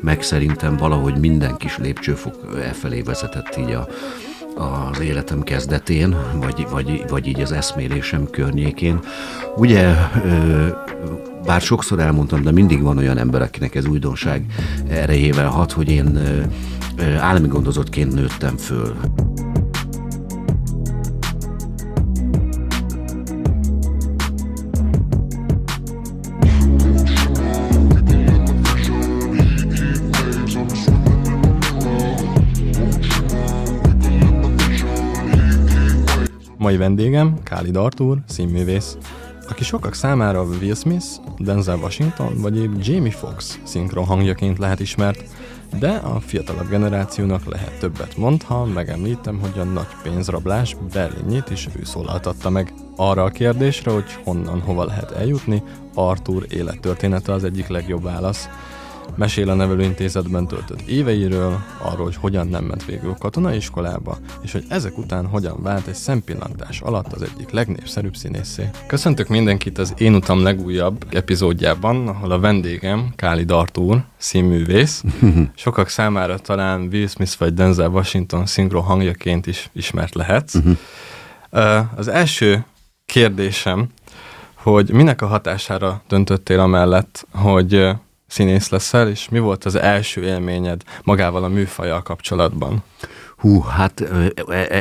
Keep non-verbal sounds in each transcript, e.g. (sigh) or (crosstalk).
meg szerintem valahogy minden kis lépcsőfok e felé vezetett így a, az életem kezdetén, vagy, vagy, vagy így az eszmélésem környékén. Ugye, bár sokszor elmondtam, de mindig van olyan ember, akinek ez újdonság erejével hat, hogy én állami gondozottként nőttem föl. Mai vendégem Káli Artúr, színművész, aki sokak számára Will Smith, Denzel Washington vagy épp Jamie Foxx szinkron hangjaként lehet ismert, de a fiatalabb generációnak lehet többet mond, ha megemlítem, hogy a nagy pénzrablás Berlinjét is ő szólaltatta meg. Arra a kérdésre, hogy honnan hova lehet eljutni, Arthur élettörténete az egyik legjobb válasz. Mesél a nevelőintézetben töltött éveiről, arról, hogy hogyan nem ment végül katonai iskolába, és hogy ezek után hogyan vált egy szempillantás alatt az egyik legnépszerűbb színészé. Köszöntök mindenkit az Én utam legújabb epizódjában, ahol a vendégem Káli Dartúr, színművész. (laughs) Sokak számára talán Will Smith vagy Denzel Washington szinkron hangjaként is ismert lehetsz. Az első kérdésem, hogy minek a hatására döntöttél amellett, hogy színész leszel, és mi volt az első élményed magával a műfajjal kapcsolatban? Hú, hát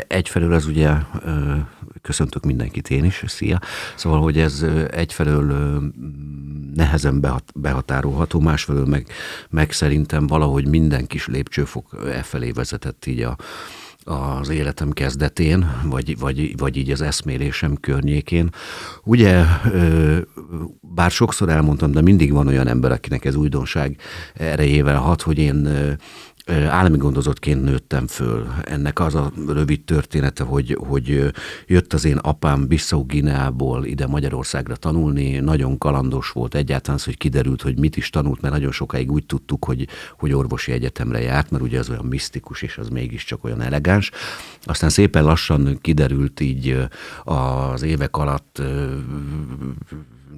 egyfelől ez ugye, köszöntök mindenkit én is, szia. Szóval, hogy ez egyfelől nehezen behatárolható, másfelől meg, meg szerintem valahogy minden kis lépcsőfok e felé vezetett így a, az életem kezdetén, vagy, vagy, vagy így az eszmélésem környékén. Ugye, bár sokszor elmondtam, de mindig van olyan ember, akinek ez újdonság erejével hat, hogy én állami gondozottként nőttem föl. Ennek az a rövid története, hogy, hogy jött az én apám Bissau Gineából ide Magyarországra tanulni, nagyon kalandos volt egyáltalán, hogy kiderült, hogy mit is tanult, mert nagyon sokáig úgy tudtuk, hogy, hogy orvosi egyetemre járt, mert ugye az olyan misztikus, és az mégiscsak olyan elegáns. Aztán szépen lassan kiderült így az évek alatt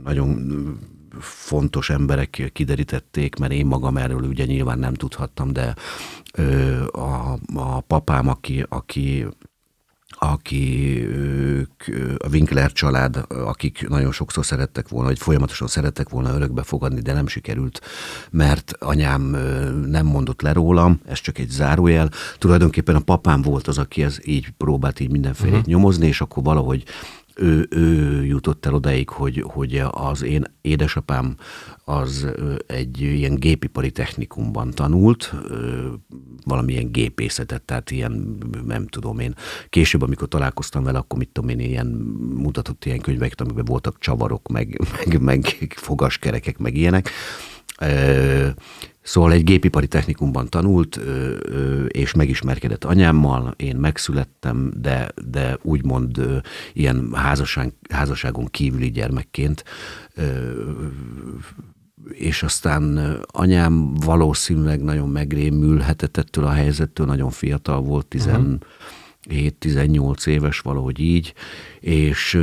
nagyon fontos emberek kiderítették, mert én magam erről ugye nyilván nem tudhattam, de a, a papám, aki, aki aki ők, a Winkler család, akik nagyon sokszor szerettek volna, vagy folyamatosan szerettek volna örökbe fogadni, de nem sikerült, mert anyám nem mondott le rólam, ez csak egy zárójel. Tulajdonképpen a papám volt az, aki ez így próbált így mindenfélét uh-huh. nyomozni, és akkor valahogy ő, ő jutott el odáig, hogy, hogy az én édesapám az egy ilyen gépipari technikumban tanult, valamilyen gépészetet, tehát ilyen, nem tudom én. Később, amikor találkoztam vele, akkor mit tudom én, ilyen mutatott ilyen könyveket, amiben voltak csavarok, meg, meg, meg fogaskerekek, meg ilyenek. Szóval egy gépipari technikumban tanult, és megismerkedett anyámmal, én megszülettem, de, de úgymond ilyen házasság, házasságon kívüli gyermekként, és aztán anyám valószínűleg nagyon megrémülhetett ettől a helyzettől, nagyon fiatal volt, 10, uh-huh. 7-18 éves, valahogy így, és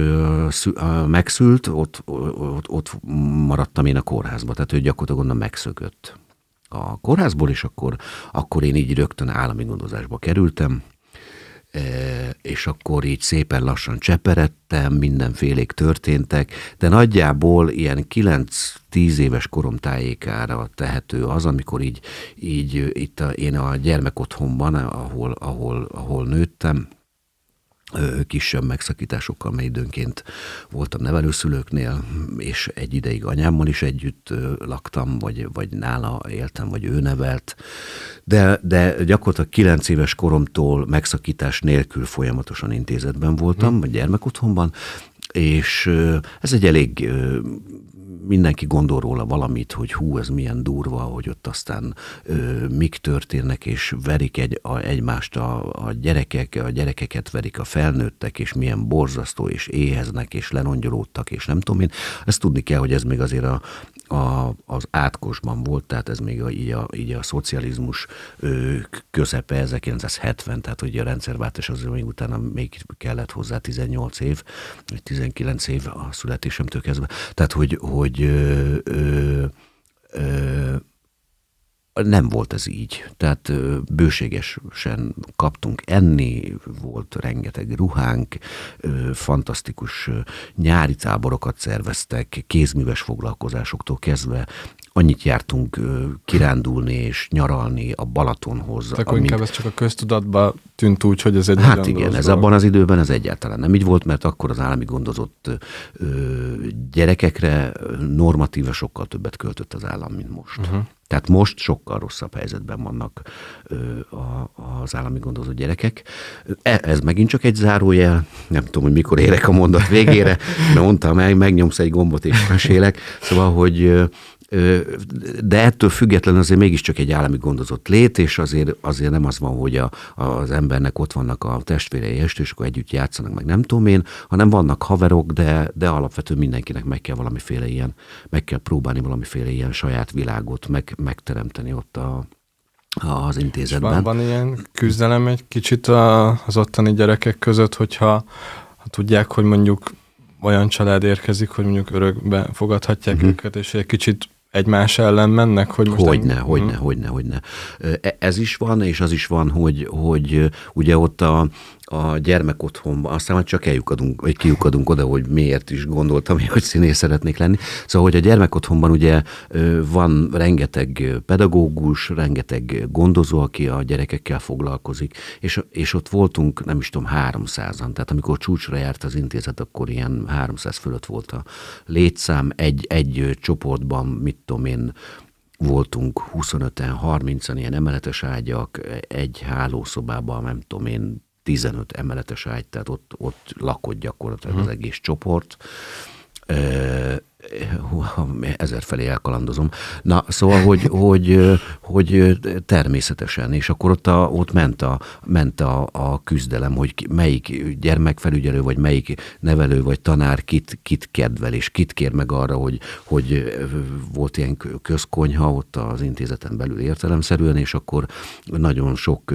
megszült, ott, ott, ott maradtam én a kórházba, tehát ő gyakorlatilag onnan megszökött a kórházból, és akkor, akkor én így rögtön állami gondozásba kerültem, e, és akkor így szépen lassan cseperedtem, mindenfélék történtek, de nagyjából ilyen 9-10 éves korom tájékára tehető az, amikor így, így itt a, én a gyermekotthonban, ahol, ahol, ahol nőttem, kisebb megszakításokkal, mely időnként voltam nevelőszülőknél, és egy ideig anyámmal is együtt laktam, vagy, vagy nála éltem, vagy ő nevelt, de, de gyakorlatilag kilenc éves koromtól megszakítás nélkül folyamatosan intézetben voltam, hmm. vagy gyermekotthonban, és ez egy elég mindenki gondol róla valamit, hogy hú, ez milyen durva, hogy ott aztán ö, mik történnek, és verik egy, a, egymást a, a gyerekek, a gyerekeket verik a felnőttek, és milyen borzasztó, és éheznek, és lenongyolódtak, és nem tudom én. Ezt tudni kell, hogy ez még azért a, a, az átkosban volt, tehát ez még a, így, a, így a szocializmus ö, közepe 1970, tehát hogy a rendszerváltás az még utána még kellett hozzá 18 év, vagy 19 év a születésemtől kezdve. Tehát, hogy, hogy ö, ö, ö, nem volt ez így. Tehát bőségesen kaptunk enni, volt rengeteg ruhánk, fantasztikus nyári táborokat szerveztek, kézműves foglalkozásoktól kezdve annyit jártunk kirándulni és nyaralni a Balatonhoz. Tehát amit... inkább ez csak a köztudatba tűnt úgy, hogy ez egy Hát igen, ez abban az időben ez egyáltalán nem így volt, mert akkor az állami gondozott ö, gyerekekre normatíve sokkal többet költött az állam, mint most. Uh-huh. Tehát most sokkal rosszabb helyzetben vannak ö, a, az állami gondozott gyerekek. E, ez megint csak egy zárójel, nem tudom, hogy mikor érek a mondat végére, (laughs) mert mondtam meg, megnyomsz egy gombot és mesélek. Szóval, hogy de ettől függetlenül azért mégiscsak egy állami gondozott lét, és azért, azért nem az van, hogy a, az embernek ott vannak a testvérei est, és akkor együtt játszanak, meg nem tudom én, hanem vannak haverok, de, de alapvetően mindenkinek meg kell valamiféle ilyen, meg kell próbálni valamiféle ilyen saját világot meg, megteremteni ott a, az intézetben. van, van ilyen küzdelem egy kicsit az ottani gyerekek között, hogyha ha tudják, hogy mondjuk olyan család érkezik, hogy mondjuk örökbe fogadhatják uh-huh. őket, és egy kicsit egymás ellen mennek? Hogy most hogyne, egy... hogyne, hmm. hogyne, hogyne. Ez is van, és az is van, hogy, hogy ugye ott a, a gyermek otthonban, aztán már csak eljukadunk, vagy kiukadunk oda, hogy miért is gondoltam, hogy színész szeretnék lenni. Szóval, hogy a gyermek otthonban ugye van rengeteg pedagógus, rengeteg gondozó, aki a gyerekekkel foglalkozik, és, és ott voltunk, nem is tudom, 300-an. Tehát amikor csúcsra járt az intézet, akkor ilyen 300 fölött volt a létszám. Egy, egy csoportban, mit tudom én, voltunk 25-en, 30-an ilyen emeletes ágyak, egy hálószobában, nem tudom én, 15 emeletes ágy, tehát ott, ott lakott gyakorlatilag uh-huh. az mhm. egész csoport ezer felé elkalandozom. Na, szóval, hogy, (laughs) hogy, hogy természetesen, és akkor ott, a, ott ment, a, ment a, a küzdelem, hogy melyik gyermekfelügyelő, vagy melyik nevelő, vagy tanár kit, kit kedvel, és kit kér meg arra, hogy, hogy volt ilyen közkonyha ott az intézeten belül értelemszerűen, és akkor nagyon sok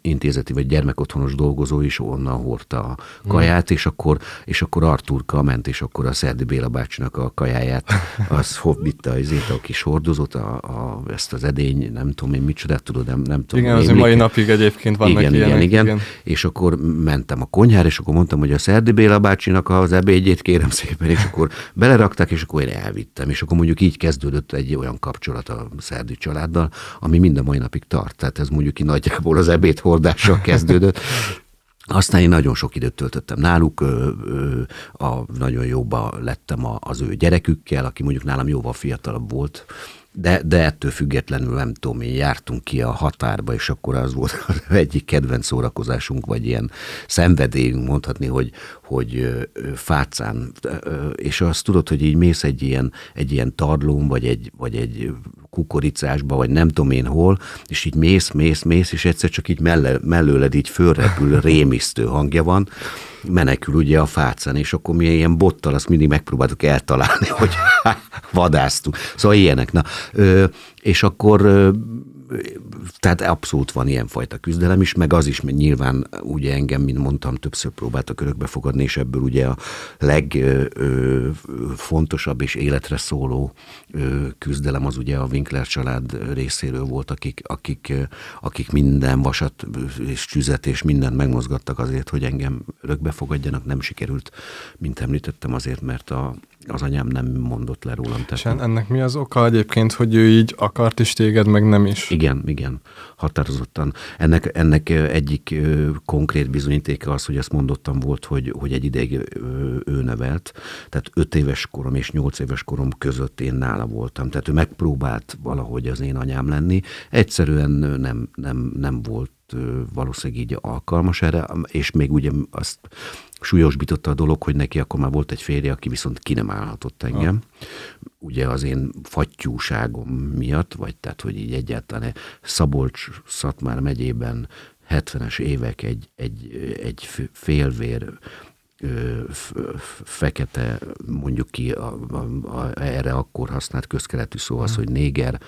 intézeti vagy gyermekotthonos dolgozó is onnan hordta a kaját, mm. és akkor, és akkor Arturka ment, és akkor a Szerdi Béla bácsinak a kajáját, az hobbitta azért a kis hordozót, a, a, ezt az edény, nem tudom én micsodát tudod, nem, nem tudom. Igen, azért mai napig egyébként van igen, igen, ilyenek, igen, igen. És akkor mentem a konyhára, és akkor mondtam, hogy a Szerdi Béla bácsinak az ebédjét kérem szépen, és akkor belerakták, és akkor én elvittem. És akkor mondjuk így kezdődött egy olyan kapcsolat a Szerdi családdal, ami mind a mai napig tart. Tehát ez mondjuk ki nagyjából az ebédhordással kezdődött. Aztán én nagyon sok időt töltöttem náluk, a, nagyon jóba lettem a, az ő gyerekükkel, aki mondjuk nálam jóval fiatalabb volt, de, de ettől függetlenül nem tudom, én jártunk ki a határba, és akkor az volt (laughs) az egyik kedvenc szórakozásunk, vagy ilyen szenvedélyünk mondhatni, hogy, hogy fácán, és azt tudod, hogy így mész egy ilyen, egy ilyen tarlón, vagy egy, vagy egy kukoricásba, vagy nem tudom én hol, és így mész, mész, mész, és egyszer csak így melle, mellőled így fölrepül, (laughs) rémisztő hangja van, menekül ugye a fácán, és akkor mi ilyen bottal azt mindig megpróbáltuk eltalálni, (laughs) hogy vadásztunk. Szóval ilyenek. Na, és akkor tehát abszolút van ilyenfajta küzdelem is, meg az is, mert nyilván ugye engem, mint mondtam, többször próbáltak örökbe fogadni, és ebből ugye a legfontosabb és életre szóló ö, küzdelem az ugye a Winkler család részéről volt, akik, akik, akik minden vasat és csüzet és mindent megmozgattak azért, hogy engem örökbe fogadjanak. Nem sikerült, mint említettem, azért, mert a, az anyám nem mondott le rólam. És ennek mi az oka egyébként, hogy ő így akart is téged, meg nem is? Igen, igen, határozottan. Ennek, ennek egyik konkrét bizonyítéka az, hogy ezt mondottam volt, hogy, hogy egy ideig ő nevelt, tehát öt éves korom és nyolc éves korom között én nála voltam. Tehát ő megpróbált valahogy az én anyám lenni. Egyszerűen nem, nem, nem volt valószínűleg így alkalmas erre, és még ugye azt súlyosbította a dolog, hogy neki akkor már volt egy férje, aki viszont ki nem állhatott engem. Ha. Ugye az én fattyúságom miatt, vagy tehát, hogy így egyáltalán Szabolcs-Szatmár megyében 70-es évek egy, egy, egy félvér fekete, mondjuk ki, a, a, a, erre akkor használt közkeletű szó az, hogy néger,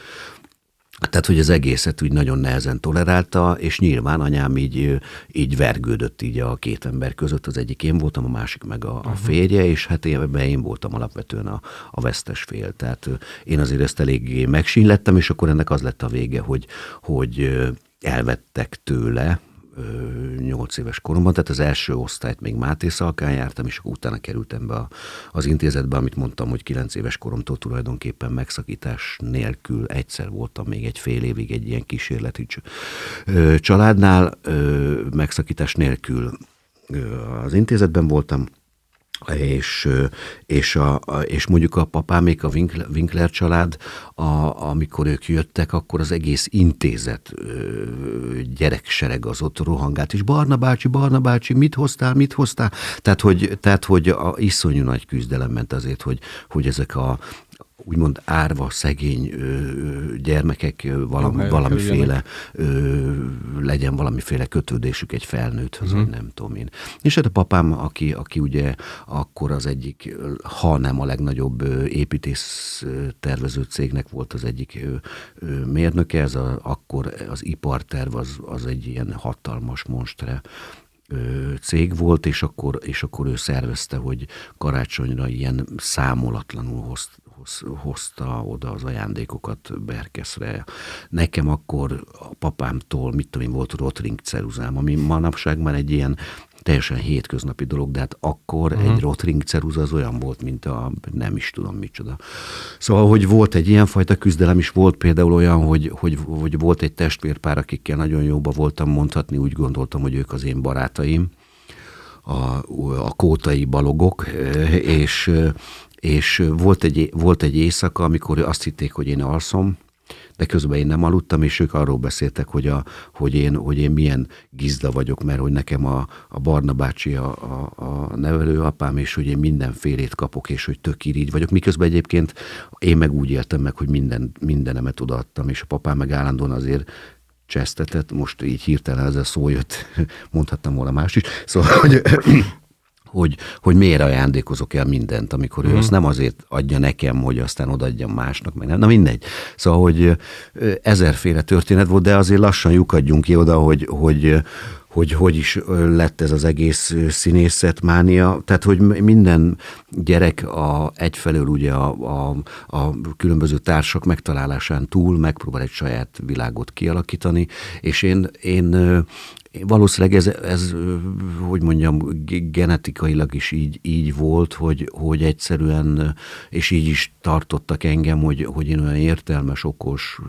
Tehát, hogy az egészet úgy nagyon nehezen tolerálta, és nyilván anyám így, így vergődött így a két ember között. Az egyik én voltam, a másik meg a, a férje, és hát ebben én voltam alapvetően a, a vesztes fél. Tehát én azért ezt eléggé megsínlettem, és akkor ennek az lett a vége, hogy, hogy elvettek tőle, nyolc éves koromban, tehát az első osztályt még Máté Szalkán jártam, és utána kerültem be az intézetbe, amit mondtam, hogy kilenc éves koromtól tulajdonképpen megszakítás nélkül egyszer voltam még egy fél évig egy ilyen kísérleti családnál, megszakítás nélkül az intézetben voltam, és, és, a, és mondjuk a papámék, a Winkler, Winkler család, a, amikor ők jöttek, akkor az egész intézet gyereksereg az ott rohangált, és Barna bácsi, Barna bácsi, mit hoztál, mit hoztál? Tehát, hogy, tehát, hogy a iszonyú nagy küzdelem ment azért, hogy, hogy ezek a, úgymond árva, szegény gyermekek valami, valamiféle legyen valamiféle kötődésük egy felnőtthöz, uh-huh. vagy nem tudom én. És hát a papám, aki, aki ugye akkor az egyik, ha nem a legnagyobb építész tervező cégnek volt az egyik mérnöke, ez a, akkor az iparterv az, az egy ilyen hatalmas monstre cég volt, és akkor, és akkor ő szervezte, hogy karácsonyra ilyen számolatlanul hoz, hoz, hozta oda az ajándékokat Berkeszre. Nekem akkor a papámtól, mit tudom én, volt Rotring ceruzám, ami manapság már egy ilyen teljesen hétköznapi dolog, de hát akkor uh-huh. egy Rotring ceruza az olyan volt, mint a nem is tudom micsoda. Szóval, hogy volt egy ilyenfajta küzdelem is, volt például olyan, hogy, hogy, hogy volt egy testvérpár, akikkel nagyon jóba voltam mondhatni, úgy gondoltam, hogy ők az én barátaim, a, a kótai balogok, és és volt egy, volt egy éjszaka, amikor azt hitték, hogy én alszom, de közben én nem aludtam, és ők arról beszéltek, hogy, a, hogy, én, hogy én milyen gizda vagyok, mert hogy nekem a, a Barna bácsi a, a, a nevelőapám, és hogy én mindenfélét kapok, és hogy tök így vagyok. Miközben egyébként én meg úgy éltem meg, hogy minden, mindenemet odaadtam, és a papám meg állandóan azért csesztetett, most így hirtelen ez a szó jött, (laughs) mondhattam volna más is, szóval, hogy hogy, hogy miért ajándékozok el mindent, amikor ő mm. azt nem azért adja nekem, hogy aztán odaadjam másnak, meg nem. Na mindegy. Szóval, hogy ezerféle történet volt, de azért lassan lyukadjunk ki oda, hogy, hogy, hogy hogy is lett ez az egész színészetmánia. Tehát, hogy minden gyerek a, egyfelől ugye a, a, a különböző társak megtalálásán túl megpróbál egy saját világot kialakítani, és én, én Valószínűleg ez, ez, hogy mondjam, genetikailag is így, így volt, hogy, hogy egyszerűen, és így is tartottak engem, hogy, hogy én olyan értelmes, okos,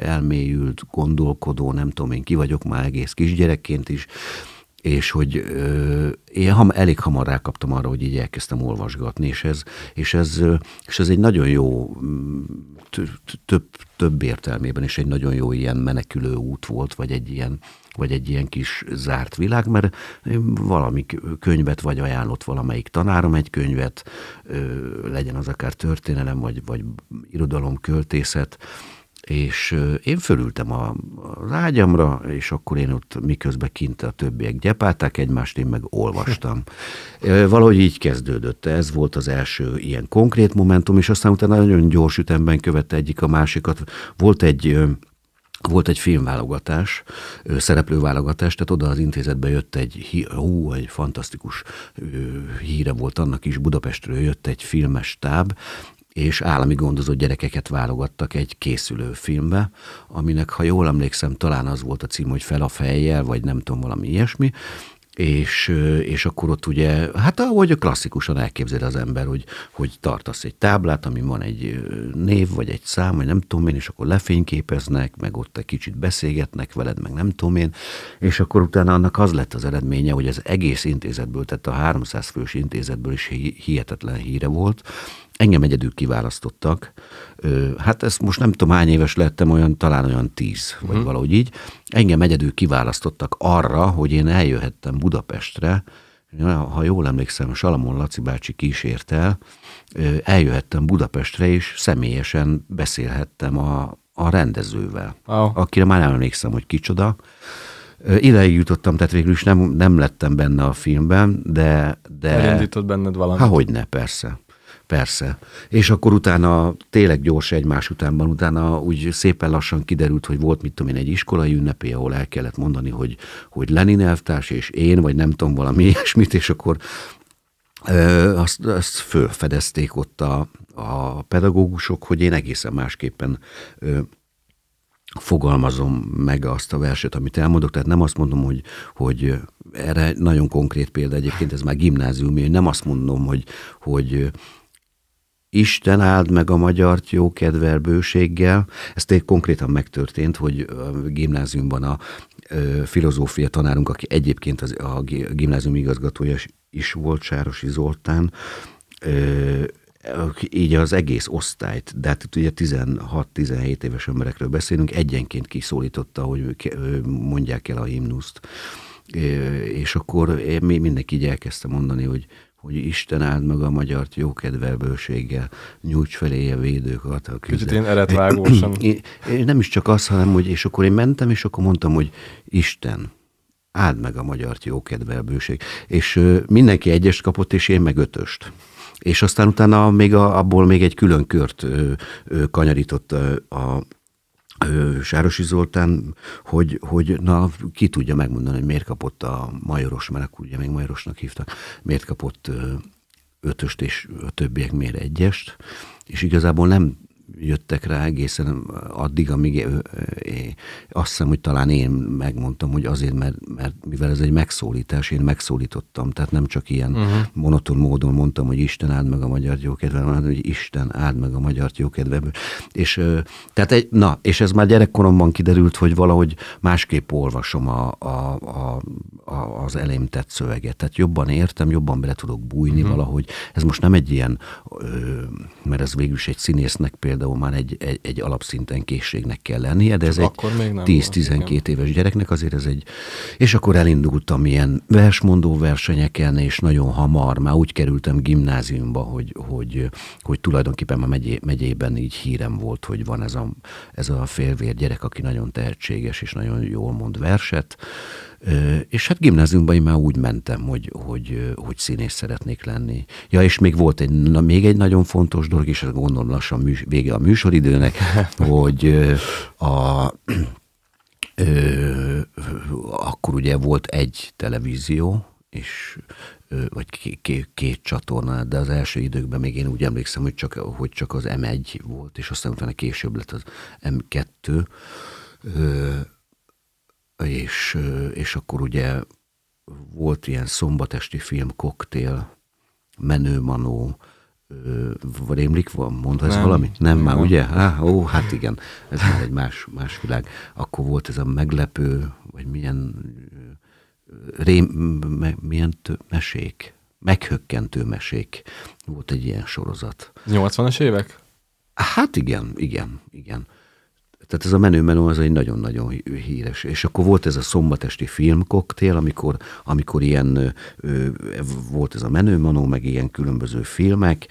elmélyült, gondolkodó, nem tudom én ki vagyok már egész kisgyerekként is, és hogy én ham, elég hamar rákaptam arra, hogy így elkezdtem olvasgatni, és ez, és ez, és ez egy nagyon jó, több, több értelmében, és egy nagyon jó ilyen menekülő út volt, vagy egy ilyen, vagy egy ilyen kis zárt világ, mert valami könyvet vagy ajánlott valamelyik tanárom egy könyvet, legyen az akár történelem, vagy, vagy irodalom, költészet, és én fölültem a, az ágyamra, és akkor én ott miközben kint a többiek gyepálták egymást, én meg olvastam. Valahogy így kezdődött. Ez volt az első ilyen konkrét momentum, és aztán utána nagyon gyors ütemben követte egyik a másikat. Volt egy volt egy filmválogatás, szereplőválogatás, tehát oda az intézetbe jött egy, hú, egy fantasztikus híre volt annak is, Budapestről jött egy filmes táb, és állami gondozott gyerekeket válogattak egy készülő filmbe, aminek, ha jól emlékszem, talán az volt a cím, hogy Fel a fejjel, vagy nem tudom, valami ilyesmi, és, és akkor ott ugye, hát ahogy klasszikusan elképzel az ember, hogy, hogy tartasz egy táblát, ami van egy név, vagy egy szám, vagy nem tudom én, és akkor lefényképeznek, meg ott egy kicsit beszélgetnek veled, meg nem tudom én, és akkor utána annak az lett az eredménye, hogy az egész intézetből, tehát a 300 fős intézetből is hihetetlen híre volt, Engem egyedül kiválasztottak. Hát ezt most nem tudom, hány éves lettem, olyan talán olyan tíz, vagy uh-huh. valahogy így. Engem egyedül kiválasztottak arra, hogy én eljöhettem Budapestre, ha jól emlékszem, Salamon Laci bácsi kísért el, eljöhettem Budapestre, és személyesen beszélhettem a, a rendezővel, oh. akire már nem emlékszem, hogy kicsoda. Ideig jutottam, tehát végül is nem, nem lettem benne a filmben, de... de Elindított benned valami. Há, hogy ne, persze Persze. És akkor utána tényleg gyors egymás utánban, utána úgy szépen lassan kiderült, hogy volt, mit tudom én, egy iskolai ünnepé, ahol el kellett mondani, hogy, hogy Lenin elvtárs, és én, vagy nem tudom, valami (laughs) ilyesmit, és akkor ö, azt, azt fölfedezték ott a, a pedagógusok, hogy én egészen másképpen ö, fogalmazom meg azt a verset, amit elmondok, tehát nem azt mondom, hogy, hogy erre nagyon konkrét példa egyébként, ez már gimnáziumi, nem azt mondom, hogy, hogy Isten áld meg a magyart jó kedvel, bőséggel. Ez tényleg konkrétan megtörtént, hogy a gimnáziumban a filozófia tanárunk, aki egyébként az, a gimnázium igazgatója is volt, Sárosi Zoltán, így az egész osztályt, de hát itt ugye 16-17 éves emberekről beszélünk, egyenként kiszólította, hogy mondják el a himnuszt. És akkor mi mindenki így elkezdte mondani, hogy hogy Isten áld meg a magyart jókedvel, bőséggel, nyújts feléje védőkat. A Kicsit én eretvágósan. Nem is csak az, hanem, hogy és akkor én mentem, és akkor mondtam, hogy Isten, áld meg a magyart jókedvel, bőség. És mindenki egyest kapott, és én meg ötöst és aztán utána még a, abból még egy külön kört ö, ö, kanyarított a, Sárosi Zoltán, hogy, hogy na, ki tudja megmondani, hogy miért kapott a Majoros, mert akkor ugye még Majorosnak hívtak, miért kapott ötöst, és a többiek miért egyest, és igazából nem jöttek rá egészen addig, amíg én, azt hiszem, hogy talán én megmondtam, hogy azért, mert, mert mivel ez egy megszólítás, én megszólítottam, tehát nem csak ilyen uh-huh. monoton módon mondtam, hogy Isten áld meg a magyar jókedve, hanem hogy Isten áld meg a magyar jókedve. És, tehát egy, na, és ez már gyerekkoromban kiderült, hogy valahogy másképp olvasom a, a, a, a, az elém tett szöveget. Tehát jobban értem, jobban bele tudok bújni uh-huh. valahogy. Ez most nem egy ilyen, mert ez végül is egy színésznek például például már egy, egy, egy alapszinten készségnek kell lennie, de ez Csak egy 10-12 éves gyereknek azért ez egy... És akkor elindultam ilyen versmondó versenyeken, és nagyon hamar, már úgy kerültem gimnáziumba, hogy, hogy, hogy tulajdonképpen a megyé, megyében így hírem volt, hogy van ez a, ez a félvér gyerek, aki nagyon tehetséges, és nagyon jól mond verset, és hát gimnáziumban én már úgy mentem, hogy, hogy, hogy színész szeretnék lenni. Ja, és még volt egy, na, még egy nagyon fontos dolog, és gondolom lassan műs, vége a műsoridőnek, (laughs) hogy a ö, akkor ugye volt egy televízió, és vagy két, két csatorna, de az első időkben még én úgy emlékszem, hogy csak, hogy csak az M1 volt, és aztán utána később lett az M2 és, és akkor ugye volt ilyen szombatesti film, koktél, menő manó, vagy rémlik van, mondta ez valamit? Nem, nem, már ugye? Há, ó, hát igen, ez már egy más, más világ. Akkor volt ez a meglepő, vagy milyen rém, me, milyen tő, mesék, meghökkentő mesék. Volt egy ilyen sorozat. 80-as évek? Hát igen, igen, igen. Tehát ez a menő menő az egy nagyon-nagyon híres. És akkor volt ez a szombatesti filmkoktél, amikor, amikor ilyen ö, volt ez a menő manó, meg ilyen különböző filmek,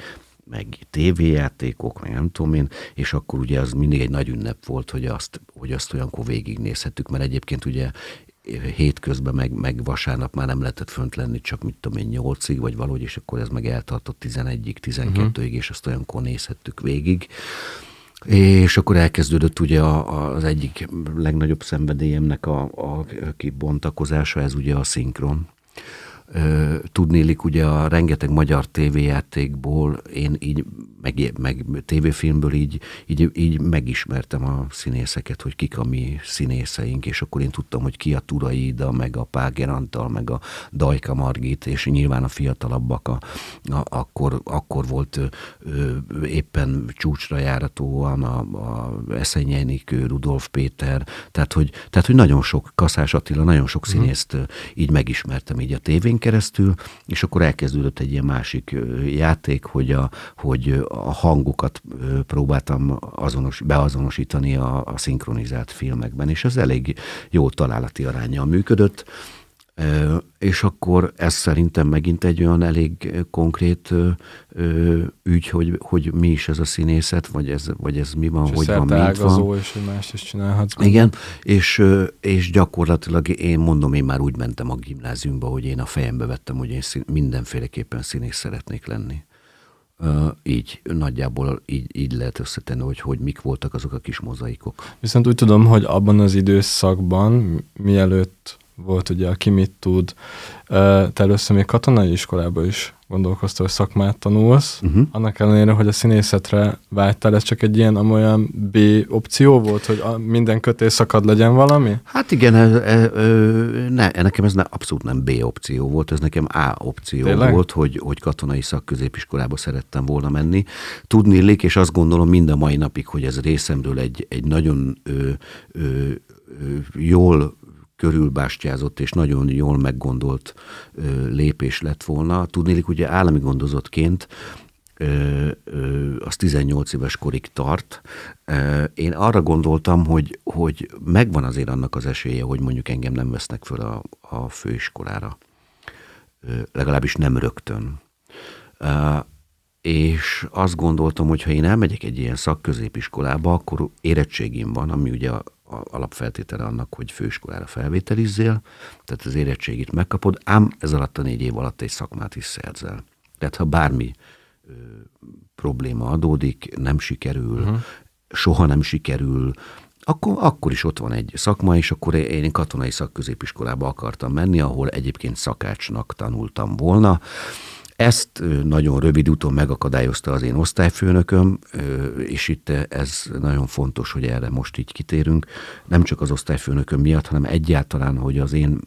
meg tévéjátékok, meg nem tudom én, és akkor ugye az mindig egy nagy ünnep volt, hogy azt, hogy azt olyankor végignézhettük, mert egyébként ugye hétközben, meg, meg vasárnap már nem lehetett fönt lenni, csak mit tudom én, nyolcig, vagy valahogy, és akkor ez meg eltartott 11-ig, 12-ig, uh-huh. és azt olyankor nézhettük végig. És akkor elkezdődött ugye az egyik legnagyobb szenvedélyemnek a, a kibontakozása, ez ugye a szinkron. Tudnélik ugye a rengeteg magyar tévéjátékból, én így, meg, meg tévéfilmből így, így, így megismertem a színészeket, hogy kik a mi színészeink, és akkor én tudtam, hogy ki a Turaida, meg a Páger Antal, meg a Dajka Margit, és nyilván a fiatalabbak, a, a, akkor, akkor volt ö, éppen csúcsra járatóan a, a Eszenyi Enikő, Rudolf Péter, tehát hogy, tehát, hogy nagyon sok, Kaszás Attila, nagyon sok mhm. színészt mm. így megismertem így a tévén keresztül, és akkor elkezdődött egy ilyen másik játék, hogy a, hogy a hangokat próbáltam azonos, beazonosítani a, a szinkronizált filmekben, és ez elég jó találati aránya működött. És akkor ez szerintem megint egy olyan elég konkrét ügy, hogy, hogy mi is ez a színészet, vagy ez, vagy ez mi van, és hogy van, mint van. és hogy más is csinálhatsz. Igen, és, és gyakorlatilag én mondom, én már úgy mentem a gimnáziumba, hogy én a fejembe vettem, hogy én szín, mindenféleképpen színész szeretnék lenni. Így nagyjából így, így lehet összetenni, hogy, hogy mik voltak azok a kis mozaikok. Viszont úgy tudom, hogy abban az időszakban, mielőtt volt ugye, aki mit tud, te először még katonai iskolába is gondolkoztál, hogy szakmát tanulsz, uh-huh. annak ellenére, hogy a színészetre vágytál, ez csak egy ilyen amolyan B opció volt, hogy a, minden kötés szakad legyen valami? Hát igen, ez, ez, ne, nekem ez ne, abszolút nem B opció volt, ez nekem A opció Tényleg? volt, hogy, hogy katonai szakközépiskolába szerettem volna menni. Tudni illik, és azt gondolom mind a mai napig, hogy ez részemről egy, egy nagyon ö, ö, jól körülbástyázott és nagyon jól meggondolt ö, lépés lett volna. Tudnélik, ugye állami gondozottként ö, ö, az 18 éves korig tart. Ö, én arra gondoltam, hogy, hogy megvan azért annak az esélye, hogy mondjuk engem nem vesznek föl a, a főiskolára. Ö, legalábbis nem rögtön. Ö, és azt gondoltam, hogy ha én elmegyek egy ilyen szakközépiskolába, akkor érettségim van, ami ugye alapfeltétele annak, hogy főiskolára felvételizzél, tehát az érettségit megkapod, ám ez alatt a négy év alatt egy szakmát is szerzel. Tehát ha bármi ö, probléma adódik, nem sikerül, uh-huh. soha nem sikerül, akkor, akkor is ott van egy szakma, és akkor én katonai szakközépiskolába akartam menni, ahol egyébként szakácsnak tanultam volna, ezt nagyon rövid úton megakadályozta az én osztályfőnököm, és itt ez nagyon fontos, hogy erre most így kitérünk, nem csak az osztályfőnököm miatt, hanem egyáltalán, hogy az én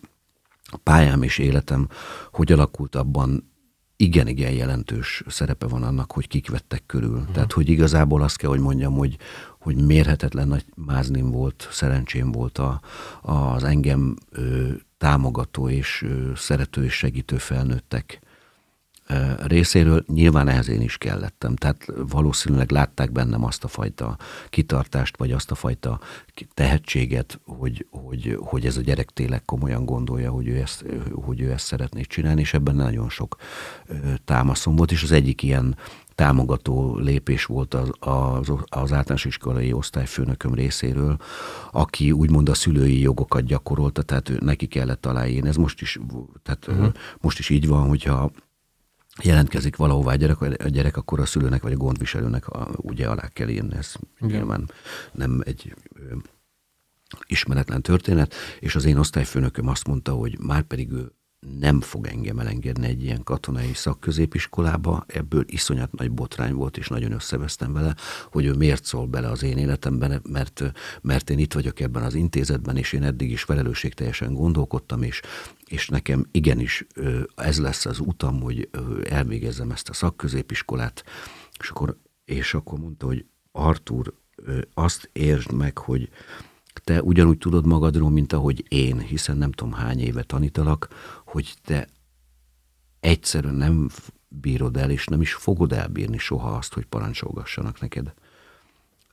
pályám és életem hogy alakult abban, igen-igen jelentős szerepe van annak, hogy kik vettek körül. Hmm. Tehát, hogy igazából azt kell, hogy mondjam, hogy, hogy mérhetetlen nagy máznim volt, szerencsém volt a, az engem ö, támogató és ö, szerető és segítő felnőttek részéről nyilván ehhez én is kellettem. Tehát valószínűleg látták bennem azt a fajta kitartást, vagy azt a fajta tehetséget, hogy, hogy, hogy ez a gyerek tényleg komolyan gondolja, hogy ő, ezt, hogy ő ezt szeretné csinálni, és ebben nagyon sok támaszom volt, és az egyik ilyen támogató lépés volt az, az, az általános iskolai osztályfőnököm részéről, aki úgymond a szülői jogokat gyakorolta, tehát ő, neki kellett aláírni. Ez most is, tehát uh-huh. most is így van, hogyha jelentkezik valahová a gyerek, a gyerek, akkor a szülőnek vagy a gondviselőnek a, ugye alá kell írni, ez Igen. nyilván nem egy ismeretlen történet, és az én osztályfőnököm azt mondta, hogy már pedig ő nem fog engem elengedni egy ilyen katonai szakközépiskolába, ebből iszonyat nagy botrány volt, és nagyon összevesztem vele, hogy ő miért szól bele az én életemben, mert, mert én itt vagyok ebben az intézetben, és én eddig is felelősségteljesen gondolkodtam, és, és nekem igenis ez lesz az utam, hogy elvégezzem ezt a szakközépiskolát, és akkor, és akkor mondta, hogy Artur, azt értsd meg, hogy te ugyanúgy tudod magadról, mint ahogy én, hiszen nem tudom hány éve tanítalak, hogy te egyszerűen nem bírod el, és nem is fogod elbírni soha azt, hogy parancsolgassanak neked.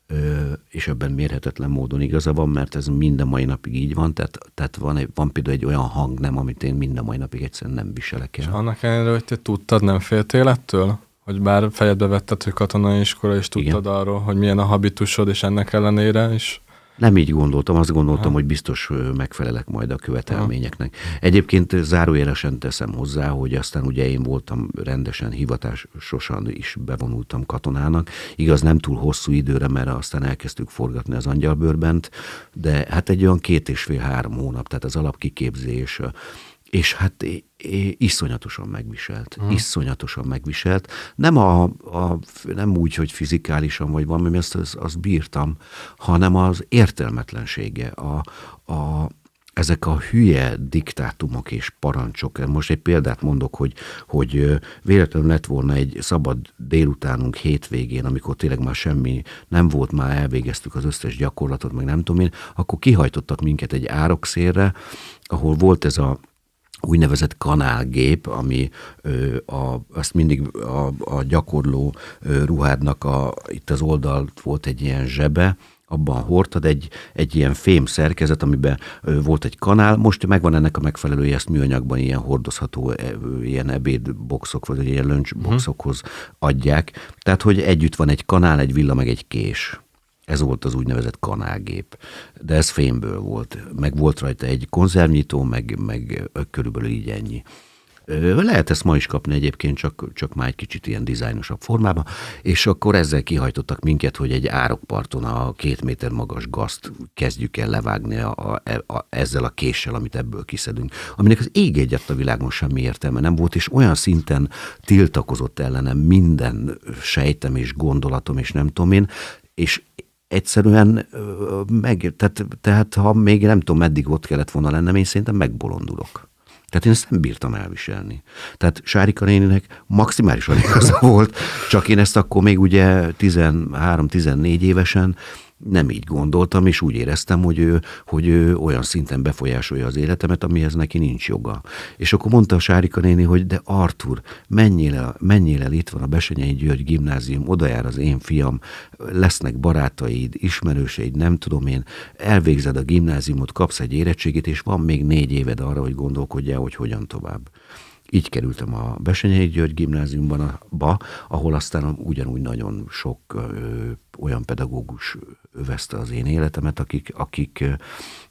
Ö, és ebben mérhetetlen módon igaza van, mert ez minden mai napig így van, tehát, tehát van, egy, van például egy olyan hang nem, amit én minden mai napig egyszerűen nem viselek el. És annak ellenére, hogy te tudtad, nem féltél ettől? Hogy bár fejedbe vetted, hogy katonai iskola, és tudtad Igen. arról, hogy milyen a habitusod, és ennek ellenére is nem így gondoltam, azt gondoltam, ha. hogy biztos megfelelek majd a követelményeknek. Ha. Egyébként zárójelesen teszem hozzá, hogy aztán ugye én voltam rendesen hivatásosan is bevonultam katonának. Igaz, nem túl hosszú időre, mert aztán elkezdtük forgatni az angyalbőrbent, de hát egy olyan két és fél-három hónap, tehát az alapkiképzés, és hát iszonyatosan megviselt, hmm. iszonyatosan megviselt. Nem, a, a, nem úgy, hogy fizikálisan vagy valami, azt, azt, azt bírtam, hanem az értelmetlensége, a, a, ezek a hülye diktátumok és parancsok. Most egy példát mondok, hogy, hogy véletlenül lett volna egy szabad délutánunk hétvégén, amikor tényleg már semmi nem volt, már elvégeztük az összes gyakorlatot, meg nem tudom én, akkor kihajtottak minket egy árokszélre, ahol volt ez a úgynevezett kanálgép, ami ö, a, azt mindig a, a gyakorló ö, ruhádnak a, itt az oldalt volt egy ilyen zsebe, abban hordtad egy, egy ilyen fém szerkezet, amiben ö, volt egy kanál, most megvan ennek a megfelelője, ezt műanyagban ilyen hordozható, e, ilyen ebédboxok, vagy ilyen lunchboxokhoz adják. Tehát, hogy együtt van egy kanál, egy villa, meg egy kés. Ez volt az úgynevezett kanálgép, de ez fémből volt. Meg volt rajta egy konzervnyitó, meg, meg körülbelül így ennyi. Lehet ezt ma is kapni egyébként, csak, csak már egy kicsit ilyen dizájnosabb formában, és akkor ezzel kihajtottak minket, hogy egy árokparton a két méter magas gazt kezdjük el levágni a, a, a, ezzel a késsel, amit ebből kiszedünk. Aminek az ég egyet a világon semmi értelme nem volt, és olyan szinten tiltakozott ellenem minden sejtem és gondolatom, és nem tudom én, és egyszerűen meg, tehát, tehát ha még nem tudom, meddig ott kellett volna lennem, én szerintem megbolondulok. Tehát én ezt nem bírtam elviselni. Tehát Sárika néninek maximálisan igaza (laughs) volt, csak én ezt akkor még ugye 13-14 évesen nem így gondoltam, és úgy éreztem, hogy ő, hogy ő olyan szinten befolyásolja az életemet, amihez neki nincs joga. És akkor mondta a Sárika néni, hogy de Artur, menjél el, menjél el itt van a Besenyei György gimnázium, oda jár az én fiam, lesznek barátaid, ismerőseid, nem tudom én, elvégzed a gimnáziumot, kapsz egy érettségét, és van még négy éved arra, hogy gondolkodjál, hogy hogyan tovább. Így kerültem a Besenyei György gimnáziumban, ba, ahol aztán ugyanúgy nagyon sok ö, olyan pedagógus övezte az én életemet, akik, akik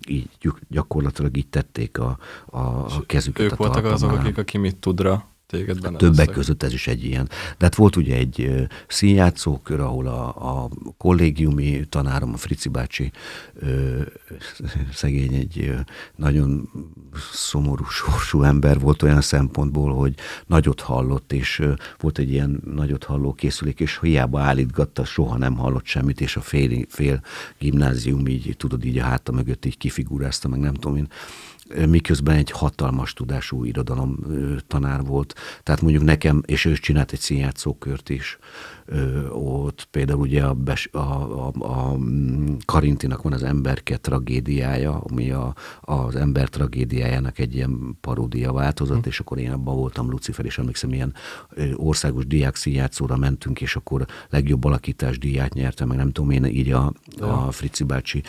így gyakorlatilag így tették a, a, a kezüket ők a voltak azok, akik a mit tudra téged benne Többek között ez is egy ilyen. De hát volt ugye egy színjátszókör, ahol a, a kollégiumi tanárom, a Frici bácsi, ö, szegény egy nagyon szomorú sorsú ember volt olyan szempontból, hogy nagyot hallott, és volt egy ilyen nagyot halló készülék, és hiába állítgatta, soha nem hallott semmit, és a fél, fél gimnázium így, tudod, így a háta mögött így kifigurázta, meg nem tudom én miközben egy hatalmas tudású irodalom tanár volt. Tehát mondjuk nekem, és ő csinált egy színjátszókört is, ott például ugye a, Bes, a, a, a Karintinak van az emberke tragédiája, ami a, az ember tragédiájának egy ilyen paródia változat, mm. és akkor én abban voltam Lucifer, és emlékszem, ilyen országos diák színjátszóra mentünk, és akkor legjobb alakítás díját nyertem, meg nem tudom én, így a, a Frici bácsi.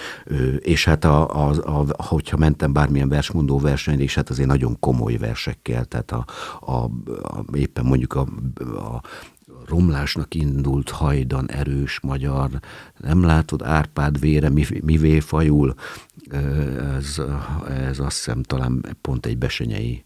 És hát a, a, a, hogyha mentem bármilyen versmondó versenyre, és hát azért nagyon komoly versekkel, tehát a, a, a éppen mondjuk a, a romlásnak indult hajdan erős magyar, nem látod Árpád vére mivé fajul, ez, ez azt hiszem talán pont egy besenyei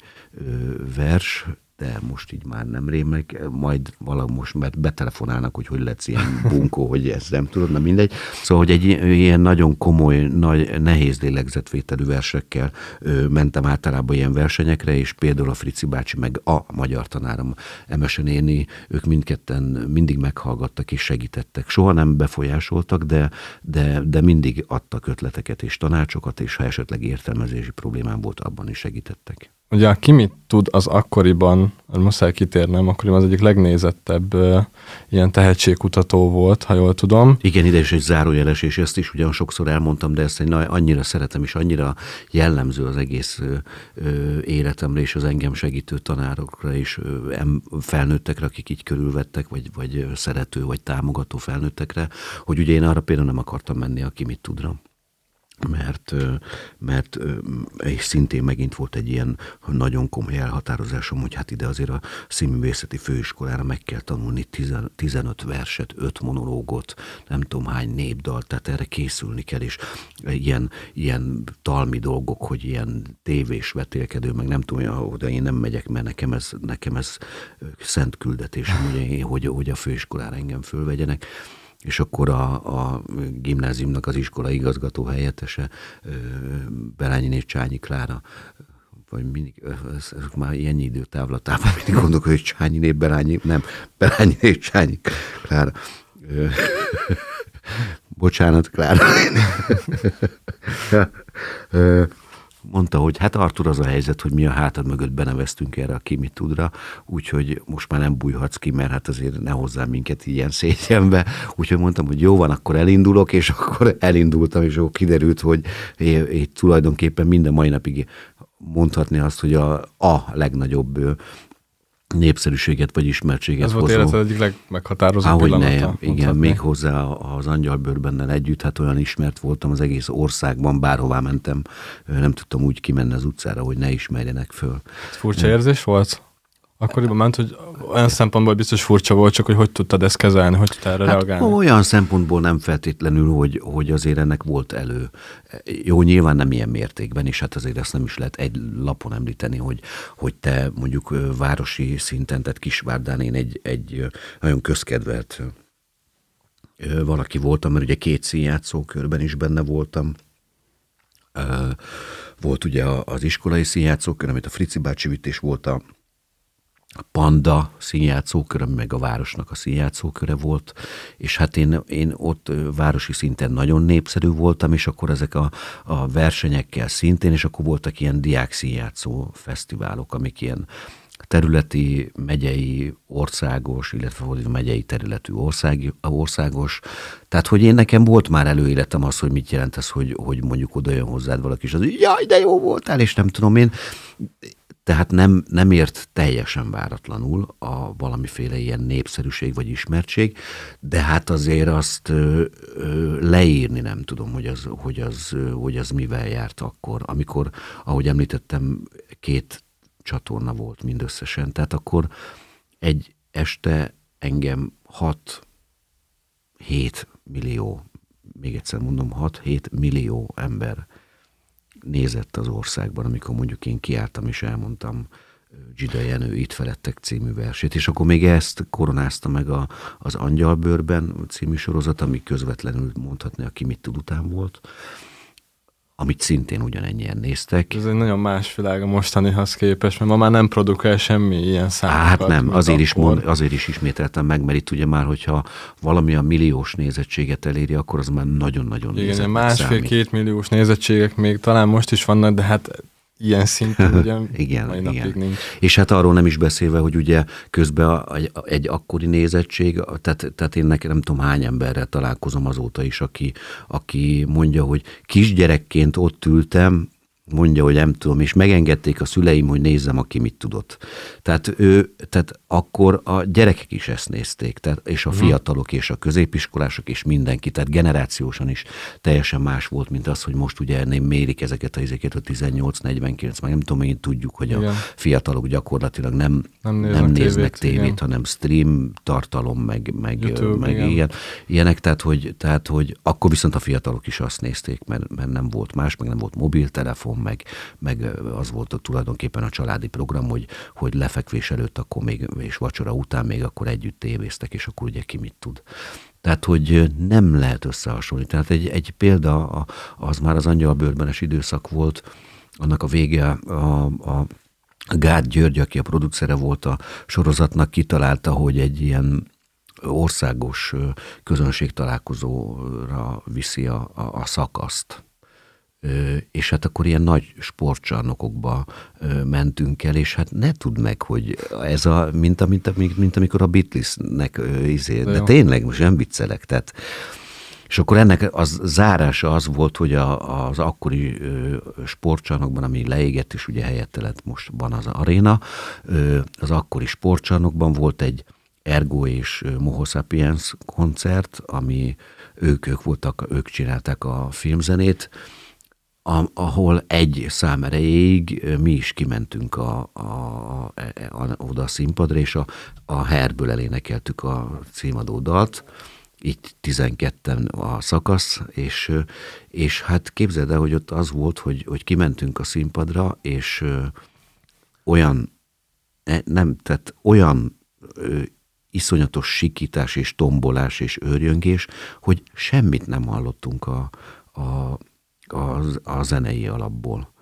vers, de most így már nem rémek, majd valahogy most mert betelefonálnak, hogy hogy lesz ilyen (laughs) bunkó, hogy ezt nem tudod, na mindegy. Szóval, hogy egy ilyen nagyon komoly, nagy, nehéz lélegzetvételű versekkel ö, mentem általában ilyen versenyekre, és például a Frici bácsi, meg a magyar tanárom, Emese néni, ők mindketten mindig meghallgattak és segítettek. Soha nem befolyásoltak, de, de, de mindig adtak ötleteket és tanácsokat, és ha esetleg értelmezési problémám volt, abban is segítettek. Ugye aki mit tud, az akkoriban, muszáj kitérnem, akkoriban az egyik legnézettebb uh, ilyen tehetségkutató volt, ha jól tudom. Igen, ide is egy zárójeles, és ezt is ugyan sokszor elmondtam, de ezt na, annyira szeretem, és annyira jellemző az egész ö, ö, életemre, és az engem segítő tanárokra, és ö, felnőttekre, akik így körülvettek, vagy, vagy szerető, vagy támogató felnőttekre, hogy ugye én arra például nem akartam menni, aki mit tudra mert, mert és szintén megint volt egy ilyen nagyon komoly elhatározásom, hogy hát ide azért a színművészeti főiskolára meg kell tanulni 15 verset, 5 monológot, nem tudom hány népdal, tehát erre készülni kell, és ilyen, ilyen talmi dolgok, hogy ilyen tévés vetélkedő, meg nem tudom, oda én nem megyek, mert nekem ez, nekem ez szent küldetés, hogy, hogy, hogy a főiskolára engem fölvegyenek és akkor a, a gimnáziumnak az iskola igazgató helyettese, Berányi Csányi Klára, vagy mindig, ez, ez már ilyen időtávlatában (laughs) mindig gondolok, hogy Csányi név, Berányi, nem, Berányi név, Csányi Klára. (laughs) Bocsánat, Klára (laughs) mondta, hogy hát Artur az a helyzet, hogy mi a hátad mögött beneveztünk erre a Kimi tudra, úgyhogy most már nem bújhatsz ki, mert hát azért ne hozzá minket ilyen szégyenbe. Úgyhogy mondtam, hogy jó van, akkor elindulok, és akkor elindultam, és akkor kiderült, hogy én tulajdonképpen minden mai napig mondhatni azt, hogy a, a legnagyobb népszerűséget vagy ismertséget Ez volt életed egyik legmeghatározóbb pillanata. Ne, igen, még hozzá az angyalbőrbennel együtt, hát olyan ismert voltam az egész országban, bárhová mentem, nem tudtam úgy kimenni az utcára, hogy ne ismerjenek föl. Ez furcsa érzés volt? Akkoriban ment, hogy olyan szempontból biztos furcsa volt, csak hogy hogy tudtad ezt kezelni, hogy tudtál erre hát reagálni? Olyan szempontból nem feltétlenül, hogy, hogy azért ennek volt elő. Jó, nyilván nem ilyen mértékben, és hát azért ezt nem is lehet egy lapon említeni, hogy, hogy te mondjuk városi szinten, tehát Kisvárdán én egy, egy nagyon közkedvelt valaki voltam, mert ugye két színjátszókörben is benne voltam. Volt ugye az iskolai színjátszókör, amit a Frici bácsi vitt, és volt a a Panda színjátszókör, ami meg a városnak a színjátszóköre volt, és hát én, én ott városi szinten nagyon népszerű voltam, és akkor ezek a, a versenyekkel szintén, és akkor voltak ilyen diák színjátszó fesztiválok, amik ilyen területi, megyei, országos, illetve a megyei területű ország, országos. Tehát, hogy én nekem volt már előéletem az, hogy mit jelent ez, hogy, hogy mondjuk oda jön hozzád valaki, és az, jaj, de jó voltál, és nem tudom én. Tehát nem, nem ért teljesen váratlanul a valamiféle ilyen népszerűség vagy ismertség, de hát azért azt ö, ö, leírni nem tudom, hogy az, hogy, az, ö, hogy az mivel járt akkor, amikor, ahogy említettem, két csatorna volt mindösszesen. Tehát akkor egy este engem 6-7 millió, még egyszer mondom, 6-7 millió ember nézett az országban, amikor mondjuk én kiálltam és elmondtam Gida Jenő Itt felettek című versét, és akkor még ezt koronázta meg a, az Angyalbőrben című sorozat, ami közvetlenül mondhatni, aki mit tud után volt amit szintén ugyanennyien néztek. Ez egy nagyon más világ a mostanihoz képest, mert ma már nem produkál semmi ilyen számokat. Hát nem, azért is, mond, azért is ismételtem meg, mert itt ugye már, hogyha valami a milliós nézettséget eléri, akkor az már nagyon-nagyon Igen, másfél-két milliós nézettségek még talán most is vannak, de hát ilyen szinten (laughs) ugye igen, mai igen. nincs. És hát arról nem is beszélve, hogy ugye közben a, egy akkori nézettség, tehát, tehát én nekem nem tudom hány emberrel találkozom azóta is, aki, aki mondja, hogy kisgyerekként ott ültem, mondja, hogy nem tudom, és megengedték a szüleim, hogy nézzem, aki mit tudott. Tehát ő, tehát akkor a gyerekek is ezt nézték, tehát, és a mhm. fiatalok, és a középiskolások, és mindenki, tehát generációsan is teljesen más volt, mint az, hogy most ugye nem mérik ezeket a izéket, a 18-49, meg nem tudom, én tudjuk, hogy igen. a fiatalok gyakorlatilag nem, nem néznek, nem néznek tévét, tévét hanem stream tartalom, meg, meg, YouTube, meg igen. Ilyen, ilyenek, tehát hogy, tehát hogy akkor viszont a fiatalok is azt nézték, mert, mert nem volt más, meg nem volt mobiltelefon, meg, meg az volt a, tulajdonképpen a családi program, hogy, hogy lefekvés előtt akkor még, és vacsora után még akkor együtt tévéztek, és akkor ugye ki mit tud. Tehát, hogy nem lehet összehasonlítani. Tehát egy, egy példa, az már az angyalbőrbenes időszak volt, annak a vége a, a Gát György, aki a producere volt a sorozatnak, kitalálta, hogy egy ilyen országos közönség találkozóra viszi a, a, a szakaszt és hát akkor ilyen nagy sportcsarnokokba mentünk el, és hát ne tudd meg, hogy ez a, mint, mint, mint, mint amikor a Beatlesnek izé, de, de tényleg most nem viccelek, tehát és akkor ennek az zárása az volt, hogy a, az akkori ö, sportcsarnokban, ami leégett, és ugye helyette lett most van az aréna, ö, az akkori sportcsarnokban volt egy Ergo és Moho Sapiens koncert, ami ők, ők voltak, ők csinálták a filmzenét, ahol egy szám erejéig mi is kimentünk a, a, a, a, oda a színpadra, és a, a herből elénekeltük a címadó dalt, így 12-en a szakasz, és, és hát képzeld el, hogy ott az volt, hogy, hogy kimentünk a színpadra, és olyan, e, nem, tehát olyan iszonyatos sikítás és tombolás és őrjöngés, hogy semmit nem hallottunk a, a, a, a zenei alapból.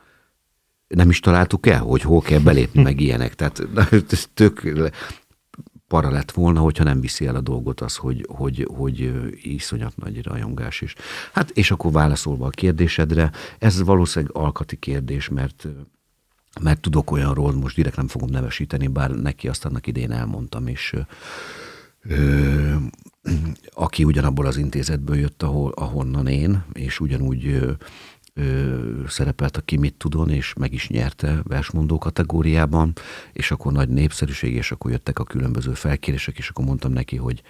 Nem is találtuk el, hogy hol kell belépni, meg ilyenek. Tehát ez tök para lett volna, hogyha nem viszi el a dolgot az, hogy, hogy, hogy iszonyat nagy rajongás is. Hát és akkor válaszolva a kérdésedre, ez valószínűleg alkati kérdés, mert mert tudok olyanról, most direkt nem fogom nevesíteni, bár neki azt annak idén elmondtam, és aki ugyanabból az intézetből jött, ahol, ahonnan én, és ugyanúgy ö, ö, szerepelt a Ki mit tudon, és meg is nyerte versmondó kategóriában, és akkor nagy népszerűség, és akkor jöttek a különböző felkérések, és akkor mondtam neki, hogy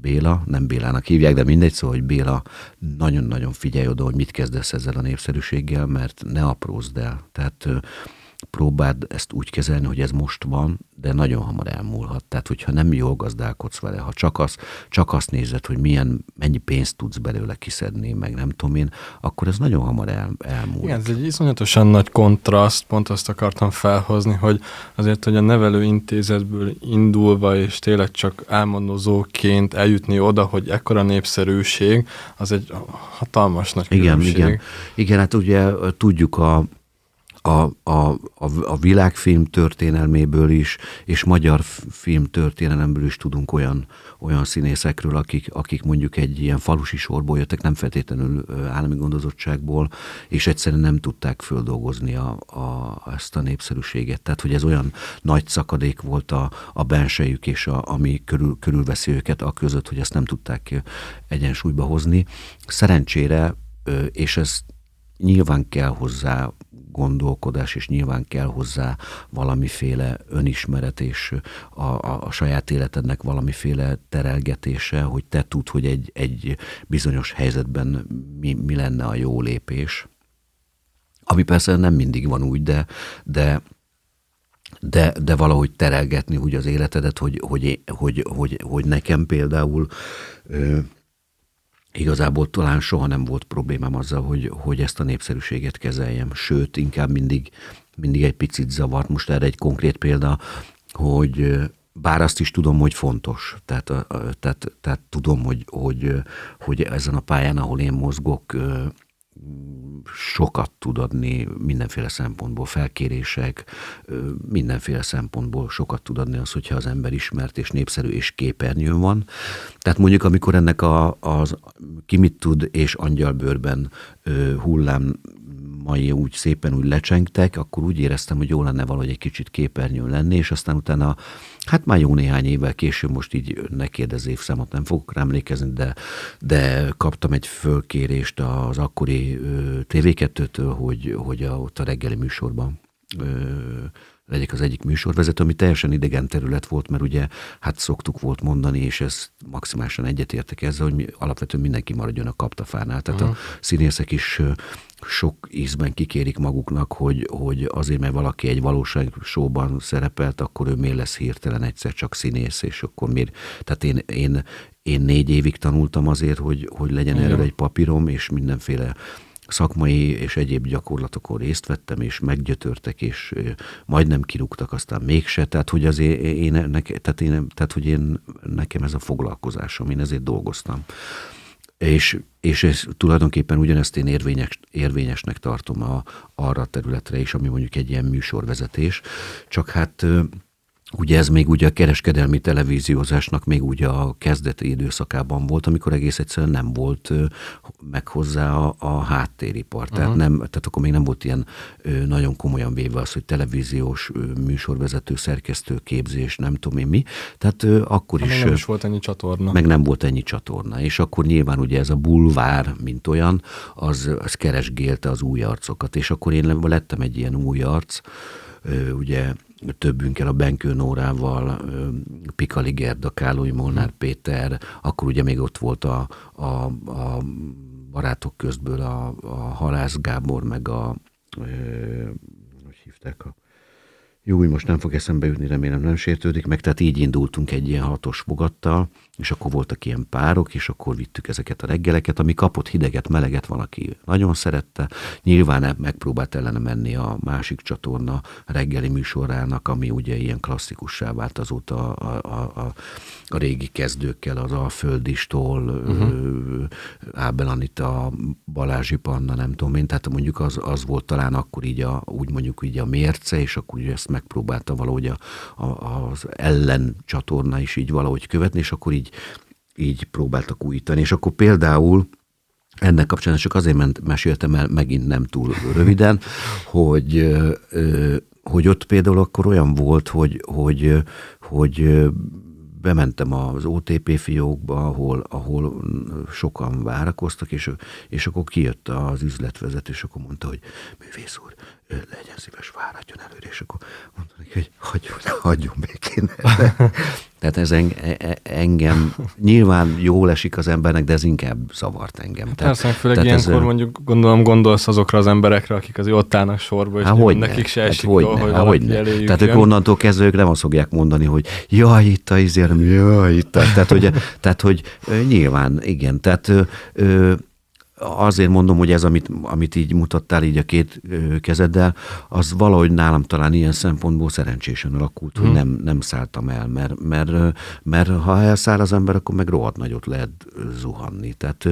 Béla, nem Bélának hívják, de mindegy, szóval, hogy Béla nagyon-nagyon figyelj oda, hogy mit kezdesz ezzel a népszerűséggel, mert ne aprózd el. Tehát próbáld ezt úgy kezelni, hogy ez most van, de nagyon hamar elmúlhat. Tehát, hogyha nem jól gazdálkodsz vele, ha csak, az, csak azt nézed, hogy milyen, mennyi pénzt tudsz belőle kiszedni, meg nem tudom én, akkor ez nagyon hamar el, elmúl. Igen, ez egy iszonyatosan nagy kontraszt, pont azt akartam felhozni, hogy azért, hogy a nevelőintézetből indulva, és tényleg csak álmodozóként eljutni oda, hogy ekkora népszerűség, az egy hatalmas nagy igen, különbség. Igen, igen, hát ugye tudjuk a a, a, a, a világfilm történelméből is, és magyar film történelemből is tudunk olyan, olyan színészekről, akik, akik mondjuk egy ilyen falusi sorból jöttek, nem feltétlenül állami gondozottságból, és egyszerűen nem tudták földolgozni a, a, ezt a népszerűséget. Tehát, hogy ez olyan nagy szakadék volt a, a bensejük és a, ami körül, körülveszi őket, a között, hogy ezt nem tudták egyensúlyba hozni. Szerencsére, és ez nyilván kell hozzá gondolkodás, és nyilván kell hozzá valamiféle önismeret, és a, a, a saját életednek valamiféle terelgetése, hogy te tudd, hogy egy, egy bizonyos helyzetben mi, mi lenne a jó lépés. Ami persze nem mindig van úgy, de, de de, de valahogy terelgetni úgy az életedet, hogy, hogy, hogy, hogy, hogy nekem például Igazából talán soha nem volt problémám azzal, hogy, hogy ezt a népszerűséget kezeljem, sőt, inkább mindig, mindig egy picit zavart. Most erre egy konkrét példa, hogy bár azt is tudom, hogy fontos, tehát, tehát, tehát tudom, hogy, hogy, hogy ezen a pályán, ahol én mozgok, sokat tud adni mindenféle szempontból, felkérések, mindenféle szempontból sokat tud adni az, hogyha az ember ismert és népszerű és képernyőn van. Tehát mondjuk, amikor ennek a, az ki mit tud és angyalbőrben hullám mai úgy szépen úgy lecsengtek, akkor úgy éreztem, hogy jó lenne valahogy egy kicsit képernyőn lenni, és aztán utána, hát már jó néhány évvel később, most így ne kérdez évszámot, nem fogok rá emlékezni, de, de kaptam egy fölkérést az akkori TV2-től, hogy, hogy a, ott a reggeli műsorban legyek az egyik műsorvezető, ami teljesen idegen terület volt, mert ugye hát szoktuk volt mondani, és ez maximálisan egyetértek ezzel, hogy mi, alapvetően mindenki maradjon a kaptafánál. Tehát uh-huh. a színészek is sok ízben kikérik maguknak, hogy, hogy azért, mert valaki egy valóság showban szerepelt, akkor ő miért lesz hirtelen egyszer csak színész, és akkor miért... Tehát én, én, én négy évig tanultam azért, hogy, hogy legyen erről egy papírom, és mindenféle szakmai és egyéb gyakorlatokon részt vettem, és meggyötörtek, és majdnem kirúgtak, aztán mégse. Tehát, hogy azért én, neke, tehát én, tehát, hogy én, nekem ez a foglalkozásom, én ezért dolgoztam. És, és ez, tulajdonképpen ugyanezt én érvényes, érvényesnek tartom a, arra a területre is, ami mondjuk egy ilyen műsorvezetés. Csak hát Ugye ez még ugye a kereskedelmi televíziózásnak még ugye a kezdeti időszakában volt, amikor egész egyszerűen nem volt meg hozzá a, a háttéripar. Uh-huh. Tehát, nem, tehát akkor még nem volt ilyen nagyon komolyan véve az, hogy televíziós műsorvezető, szerkesztő, képzés, nem tudom én mi. Tehát akkor is... nem is volt ennyi csatorna. Meg nem volt ennyi csatorna. És akkor nyilván ugye ez a bulvár, mint olyan, az, az keresgélte az új arcokat. És akkor én lettem egy ilyen új arc, ugye többünkkel, a Benkő Nórával, Pikali Gerda, Kálói Molnár Péter, akkor ugye még ott volt a, a, a barátok közből a, a Halász Gábor, meg a, hogy hívták a jó, most nem fog eszembe jutni, remélem nem sértődik meg, tehát így indultunk egy ilyen hatos fogattal, és akkor voltak ilyen párok, és akkor vittük ezeket a reggeleket, ami kapott hideget, meleget, valaki nagyon szerette. Nyilván megpróbált ellene menni a másik csatorna reggeli műsorának, ami ugye ilyen klasszikussá vált azóta a, a, a, a régi kezdőkkel, az a Földistól, uh-huh. Ábel Anita, Balázsi Panna, nem tudom én, tehát mondjuk az, az volt talán akkor így a, úgy mondjuk így a mérce, és akkor ugye ezt megpróbálta valahogy a, a, az ellen csatorna is így valahogy követni, és akkor így így, így próbáltak újítani. És akkor például ennek kapcsán csak azért ment, meséltem el megint nem túl röviden, hogy, hogy ott például akkor olyan volt, hogy, hogy, hogy bementem az OTP fiókba, ahol, ahol sokan várakoztak, és, és akkor kijött az üzletvezető, és akkor mondta, hogy művész úr, legyen szíves, váradjon előre, és akkor mondta neki, hogy hagyjon, hagyjon békén. (laughs) Tehát ez en, e, engem nyilván jól esik az embernek, de ez inkább zavart engem. Hát tehát, persze, főleg tehát ilyenkor ez, mondjuk gondolom gondolsz azokra az emberekre, akik az ott állnak sorba, és hogy nekik se hát esik hogy jól, hogy, hogy ne. Tehát ők onnantól kezdve ők nem azt fogják mondani, hogy jaj, itt a izérem, jaj, itt a... Tehát, hogy, tehát, hogy nyilván, igen, tehát azért mondom, hogy ez, amit, amit így mutattál így a két kezeddel, az valahogy nálam talán ilyen szempontból szerencsésen alakult, hmm. hogy nem, nem szálltam el, mert, mert, mert ha elszáll az ember, akkor meg rohadt nagyot lehet zuhanni. Tehát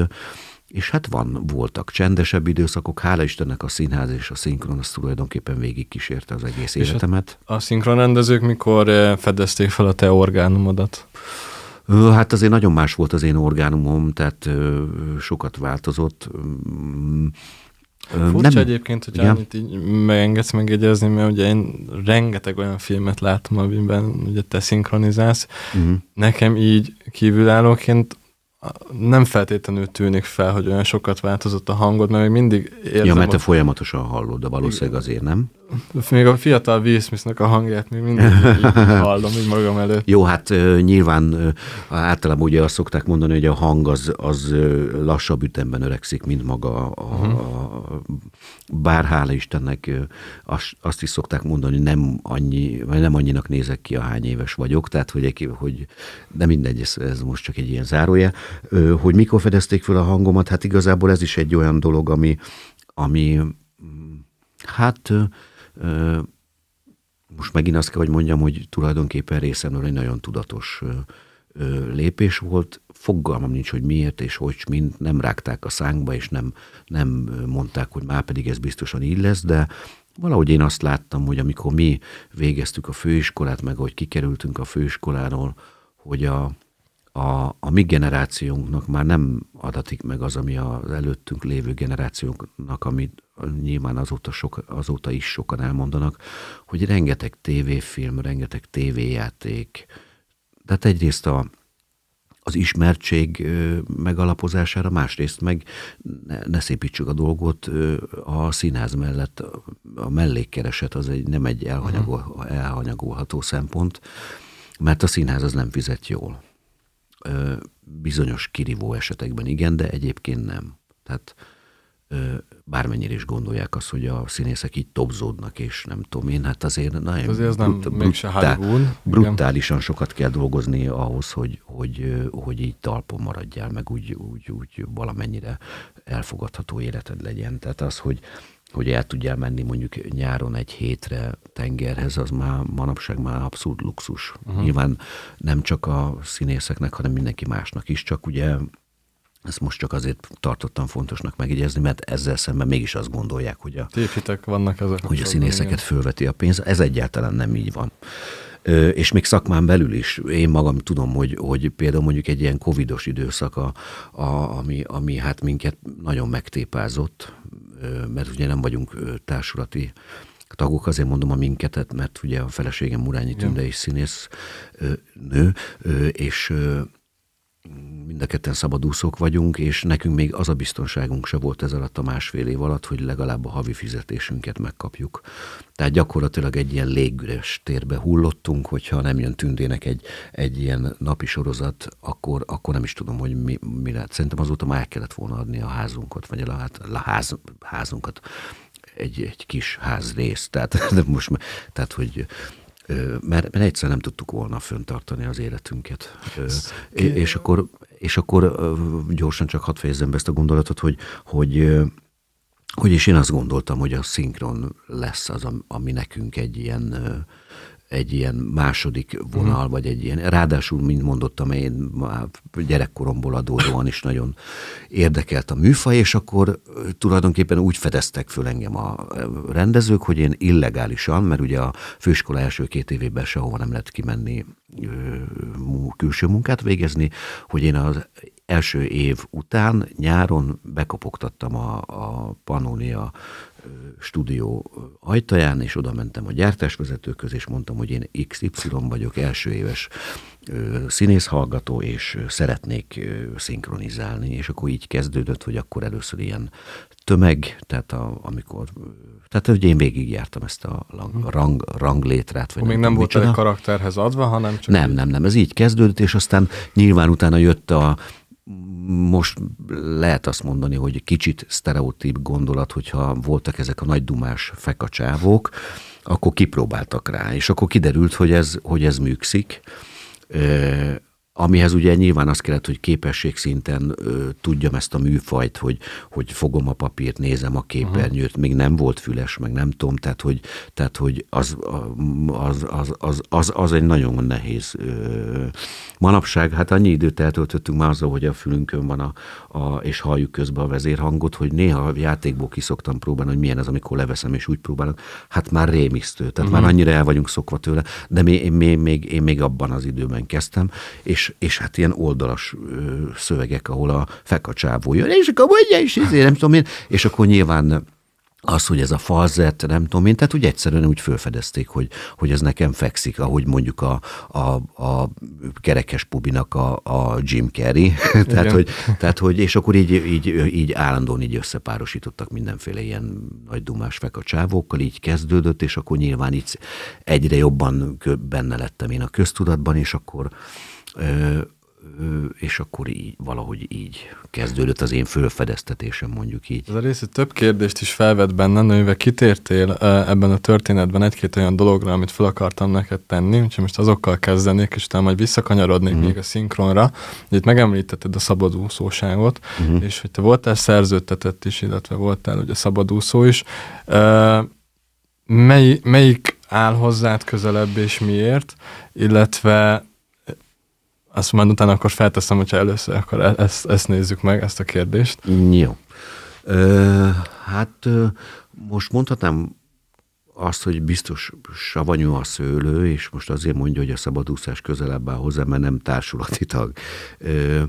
és hát van, voltak csendesebb időszakok, hála Istennek a színház és a szinkron az tulajdonképpen végig kísérte az egész és életemet. A, a szinkronrendezők mikor fedezték fel a te orgánumodat? Hát azért nagyon más volt az én orgánumom, tehát sokat változott. Furcsa nem, egyébként, hogy annyit így megengedsz megjegyezni, mert ugye én rengeteg olyan filmet látom, amiben ugye te szinkronizálsz. Uh-huh. Nekem így kívülállóként nem feltétlenül tűnik fel, hogy olyan sokat változott a hangod, mert még mindig érzem... Ja, mert te a... folyamatosan hallod, de valószínűleg azért nem. Még a fiatal Will Smith-nek a hangját még mindig (laughs) hallom így magam előtt. Jó, hát nyilván általában ugye azt szokták mondani, hogy a hang az, az lassabb ütemben öregszik, mint maga a, uh-huh. a bár hála Istennek azt, is szokták mondani, hogy nem annyi, vagy nem annyinak nézek ki, a hány éves vagyok, tehát hogy, hogy de mindegy, ez, ez most csak egy ilyen zárója. Hogy mikor fedezték fel a hangomat, hát igazából ez is egy olyan dolog, ami, ami hát most megint azt kell, hogy mondjam, hogy tulajdonképpen részemről egy nagyon tudatos lépés volt. Fogalmam nincs, hogy miért és hogy mind nem rágták a szánkba, és nem, nem mondták, hogy már pedig ez biztosan így lesz, de valahogy én azt láttam, hogy amikor mi végeztük a főiskolát, meg hogy kikerültünk a főiskoláról, hogy a, a, a mi generációnknak már nem adatik meg az, ami az előttünk lévő generációnknak, amit nyilván azóta, sok, azóta is sokan elmondanak, hogy rengeteg tévéfilm, rengeteg tévéjáték, tehát egyrészt a, az ismertség megalapozására, másrészt meg ne, ne szépítsük a dolgot, a színház mellett a mellékkereset az egy, nem egy elhanyagol, elhanyagolható szempont, mert a színház az nem fizet jól bizonyos kirívó esetekben igen, de egyébként nem. Tehát bármennyire is gondolják azt, hogy a színészek így topzódnak, és nem tudom én, hát azért nagyon azért ez brut, nem brutál, brutálisan igen. sokat kell dolgozni ahhoz, hogy, hogy, hogy így talpon maradjál, meg úgy, úgy, úgy valamennyire elfogadható életed legyen. Tehát az, hogy hogy el tudjál menni mondjuk nyáron egy hétre tengerhez, az már manapság már abszolút luxus. Uh-huh. Nyilván nem csak a színészeknek, hanem mindenki másnak is, csak ugye ezt most csak azért tartottam fontosnak megjegyezni, mert ezzel szemben mégis azt gondolják, hogy a, Tévhitek vannak ezek. Hogy a színészeket igen. fölveti a pénz. Ez egyáltalán nem így van. És még szakmán belül is, én magam tudom, hogy, hogy például mondjuk egy ilyen covidos időszak, a, a, ami, ami hát minket nagyon megtépázott, mert ugye nem vagyunk társulati tagok, azért mondom a minketet, mert ugye a feleségem Murányi Tünde is színész nő, és mind a ketten szabadúszók vagyunk, és nekünk még az a biztonságunk se volt ez alatt a másfél év alatt, hogy legalább a havi fizetésünket megkapjuk. Tehát gyakorlatilag egy ilyen légüres térbe hullottunk, hogyha nem jön tündének egy, egy ilyen napi sorozat, akkor, akkor nem is tudom, hogy mi, mi lehet. Szerintem azóta már el kellett volna adni a házunkat, vagy a, a ház, házunkat egy, egy kis házrészt. Tehát, (laughs) de most, tehát hogy mert, mert egyszer nem tudtuk volna föntartani az életünket. És, és akkor, és akkor gyorsan csak hadd fejezzem be ezt a gondolatot, hogy, hogy hogy és én azt gondoltam, hogy a szinkron lesz az, ami nekünk egy ilyen egy ilyen második vonal, uh-huh. vagy egy ilyen, ráadásul, mint mondottam, én gyerekkoromból adódóan is nagyon érdekelt a műfaj, és akkor tulajdonképpen úgy fedeztek föl engem a rendezők, hogy én illegálisan, mert ugye a főiskola első két évében sehova nem lehet kimenni külső munkát végezni, hogy én az első év után nyáron bekopogtattam a, a Pannonia stúdió ajtaján, és oda mentem a gyártásvezetőköz, és mondtam, hogy én XY vagyok, első éves színész hallgató, és szeretnék szinkronizálni, és akkor így kezdődött, hogy akkor először ilyen tömeg, tehát a, amikor, tehát hogy én végigjártam ezt a rang, rang, ranglétrát. Vagy még nem volt egy karakterhez adva, hanem csak... Nem, nem, nem, ez így kezdődött, és aztán nyilván utána jött a, most lehet azt mondani, hogy kicsit sztereotíp gondolat, hogyha voltak ezek a nagy dumás fekacsávok, akkor kipróbáltak rá, és akkor kiderült, hogy ez, hogy ez műkszik amihez ugye nyilván az kellett, hogy képesség szinten ö, tudjam ezt a műfajt, hogy, hogy fogom a papírt, nézem a képernyőt, uh-huh. még nem volt füles, meg nem tudom, tehát hogy, tehát, hogy az, az, az, az, az, az egy nagyon nehéz. Ö, manapság, hát annyi időt eltöltöttünk már azzal, hogy a fülünkön van a, a, és halljuk közben a vezérhangot, hogy néha a játékból kiszoktam próbálni, hogy milyen ez, amikor leveszem és úgy próbálok, hát már rémisztő, tehát uh-huh. már annyira el vagyunk szokva tőle, de még, én, még, még, én még abban az időben kezdtem, és és, és hát ilyen oldalas ö, szövegek, ahol a fekacsávó jön, és akkor mondja is, izé, nem tudom én, és akkor nyilván az, hogy ez a falzet, nem tudom én, tehát úgy egyszerűen úgy felfedezték, hogy, hogy ez nekem fekszik, ahogy mondjuk a, a, a kerekes pubinak a, a Jim Carrey, (laughs) tehát, hogy, tehát, hogy, és akkor így, így, így állandóan így összepárosítottak mindenféle ilyen nagy dumás fekacsávókkal, így kezdődött, és akkor nyilván így egyre jobban benne lettem én a köztudatban, és akkor és akkor így, valahogy így kezdődött az én fölfedeztetésem, mondjuk így. Ez a rész több kérdést is felvet benne, nőve kitértél ebben a történetben egy-két olyan dologra, amit fel akartam neked tenni, úgyhogy most azokkal kezdenék, és utána majd visszakanyarodnék uh-huh. még a szinkronra. Itt megemlítetted a szabadúszóságot, uh-huh. és hogy te voltál szerződtetett is, illetve voltál ugye szabadúszó is. Mely, melyik áll hozzád közelebb, és miért? Illetve azt majd utána akkor felteszem, hogyha először akkor e- ezt, ezt nézzük meg, ezt a kérdést. Jó. Ö, hát most mondhatnám azt, hogy biztos savanyú a szőlő, és most azért mondja, hogy a szabadúszás közelebb áll hozzá, mert nem társulati tag. Ö,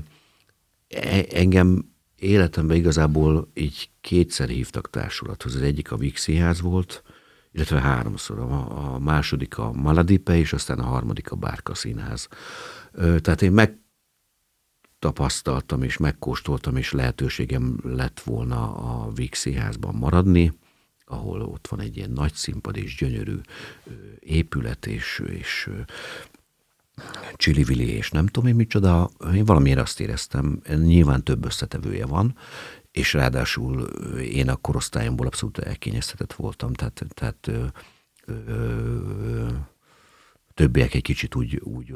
e- engem életemben igazából így kétszer hívtak társulathoz. Az egyik a Vixi volt, illetve háromszor. A, a második a Maladipe, és aztán a harmadik a Bárka Színház. Tehát én megtapasztaltam és megkóstoltam, és lehetőségem lett volna a Víg házban maradni, ahol ott van egy ilyen nagy színpad és gyönyörű épület, és, és csili és nem tudom én micsoda, én valamiért azt éreztem, nyilván több összetevője van, és ráadásul én a korosztályomból abszolút elkényeztetett voltam, tehát, tehát ö, ö, többiek egy kicsit úgy, úgy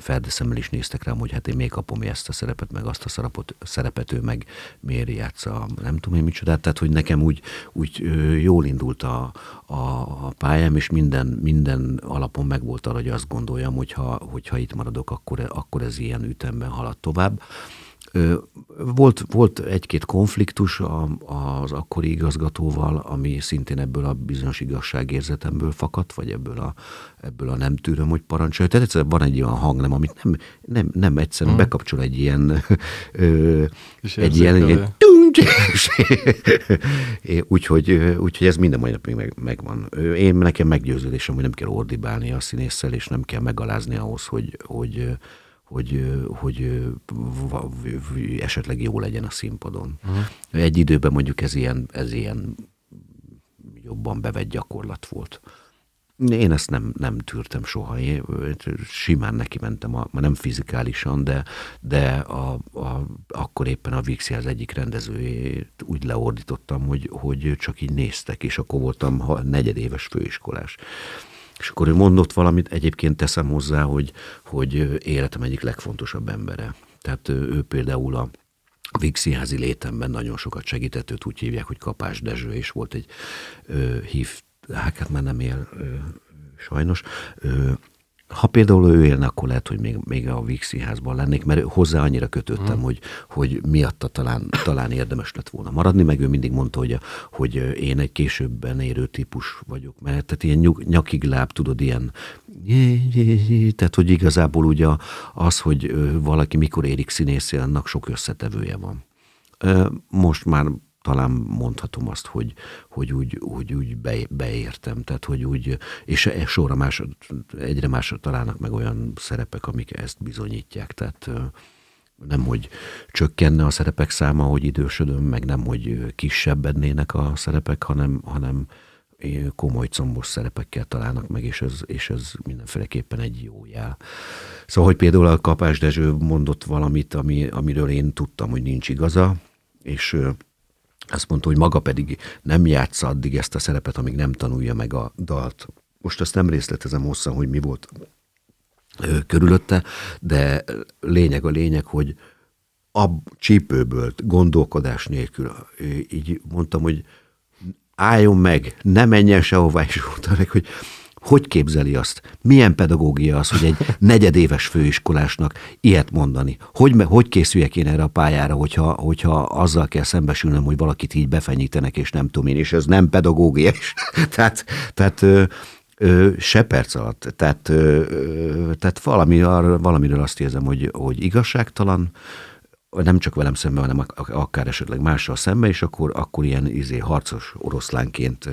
feldeszemmel is néztek rám, hogy hát én még kapom ezt a szerepet, meg azt a szerepet, szerepet ő meg miért játsza, nem tudom én micsodát, tehát hogy nekem úgy, úgy jól indult a, a, a pályám, és minden, minden alapon meg volt arra, hogy azt gondoljam, hogy ha, hogyha itt maradok, akkor, akkor ez ilyen ütemben halad tovább. Volt, volt egy-két konfliktus az akkori igazgatóval, ami szintén ebből a bizonyos igazságérzetemből fakadt, vagy ebből a, ebből a nem tűröm, hogy parancsolja. Tehát egyszerűen van egy olyan hang, nem, amit nem, nem, nem egyszerűen hmm. bekapcsol egy ilyen, (laughs) ö, egy ilyen, egy ilyen (laughs) úgyhogy, úgyhogy ez minden mai napig meg, megvan. Én nekem meggyőződésem, hogy nem kell ordibálni a színésszel, és nem kell megalázni ahhoz, hogy, hogy hogy, hogy esetleg jó legyen a színpadon. Uh-huh. Egy időben mondjuk ez ilyen, ez ilyen jobban bevett gyakorlat volt. Én ezt nem, nem tűrtem soha. Én simán neki mentem, a, nem fizikálisan, de, de a, a, akkor éppen a Vixi az egyik rendezőjét úgy leordítottam, hogy, hogy csak így néztek, és akkor voltam negyedéves főiskolás. És akkor ő mondott valamit, egyébként teszem hozzá, hogy, hogy életem egyik legfontosabb embere. Tehát ő például a Vígszínházi létemben nagyon sokat segített, őt úgy hívják, hogy Kapás Dezső, és volt egy ö, hív, hát már nem él ö, sajnos, ö, ha például ő élne, akkor lehet, hogy még, még a Víg színházban lennék, mert hozzá annyira kötöttem, hmm. hogy, hogy miatta talán, talán érdemes lett volna maradni, meg ő mindig mondta, hogy, hogy én egy későbben érő típus vagyok, mert tehát ilyen nyug, nyakig láb, tudod, ilyen tehát, hogy igazából ugye az, hogy valaki mikor érik színészé, annak sok összetevője van. Most már talán mondhatom azt, hogy, hogy úgy, hogy úgy be, beértem, tehát hogy úgy, és e, sorra más, egyre másra találnak meg olyan szerepek, amik ezt bizonyítják, tehát nem, hogy csökkenne a szerepek száma, hogy idősödöm, meg nem, hogy kisebbednének a szerepek, hanem, hanem komoly combos szerepekkel találnak meg, és ez, és ez mindenféleképpen egy jó jel. Szóval, hogy például a Kapás Dezső mondott valamit, ami, amiről én tudtam, hogy nincs igaza, és azt mondta, hogy maga pedig nem játsza addig ezt a szerepet, amíg nem tanulja meg a dalt. Most azt nem részletezem hosszan, hogy mi volt körülötte, de lényeg a lényeg, hogy a csípőből, gondolkodás nélkül, így mondtam, hogy álljon meg, ne menjen sehová, és utána, hogy hogy képzeli azt? Milyen pedagógia az, hogy egy (laughs) negyedéves főiskolásnak ilyet mondani? Hogy, hogy készüljek én erre a pályára, hogyha, hogyha azzal kell szembesülnöm, hogy valakit így befenyítenek, és nem tudom én, és ez nem pedagógia is. (laughs) tehát, tehát ö, ö, se perc alatt. Tehát, ö, tehát valami, valamiről azt érzem, hogy, hogy igazságtalan, nem csak velem szemben, hanem akár esetleg mással szemben, és akkor, akkor ilyen izé, harcos oroszlánként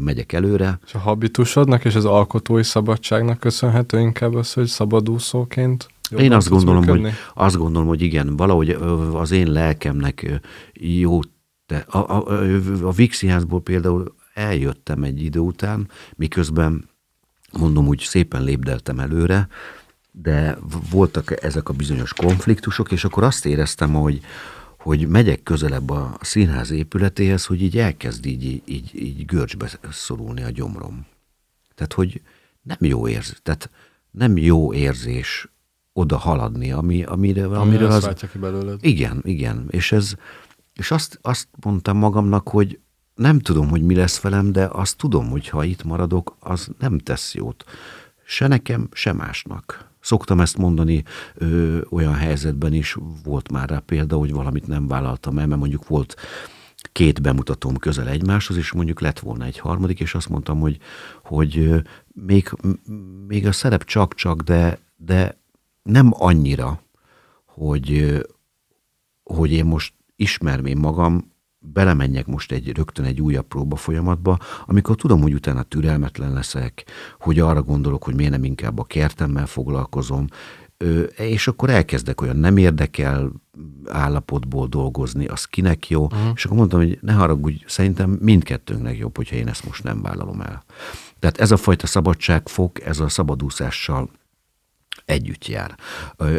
megyek előre. És a habitusodnak és az alkotói szabadságnak köszönhető inkább az, hogy szabadúszóként én azt gondolom, hogy, azt gondolom, hogy igen, valahogy az én lelkemnek jó, te, a, a, a, Vixi például eljöttem egy idő után, miközben mondom úgy szépen lépdeltem előre, de voltak ezek a bizonyos konfliktusok, és akkor azt éreztem, hogy, hogy megyek közelebb a színház épületéhez, hogy így elkezd így, így, így görcsbe szorulni a gyomrom. Tehát, hogy nem jó érzés, tehát nem jó érzés oda haladni, ami, amire, amiről az... ki belőled. Igen, igen. És, ez, és azt, azt mondtam magamnak, hogy nem tudom, hogy mi lesz velem, de azt tudom, hogy ha itt maradok, az nem tesz jót. Se nekem, se másnak. Szoktam ezt mondani ö, olyan helyzetben is, volt már rá példa, hogy valamit nem vállaltam el, mert mondjuk volt két bemutatóm közel egymáshoz, és mondjuk lett volna egy harmadik, és azt mondtam, hogy, hogy még, még a szerep csak-csak, de, de nem annyira, hogy, hogy én most ismervén magam, belemenjek most egy rögtön egy újabb próba folyamatba, amikor tudom, hogy utána türelmetlen leszek, hogy arra gondolok, hogy miért nem inkább a kertemmel foglalkozom, és akkor elkezdek olyan nem érdekel állapotból dolgozni, az kinek jó, uh-huh. és akkor mondtam, hogy ne haragudj, szerintem mindkettőnknek jobb, hogyha én ezt most nem vállalom el. Tehát ez a fajta szabadságfok, ez a szabadúszással együtt jár.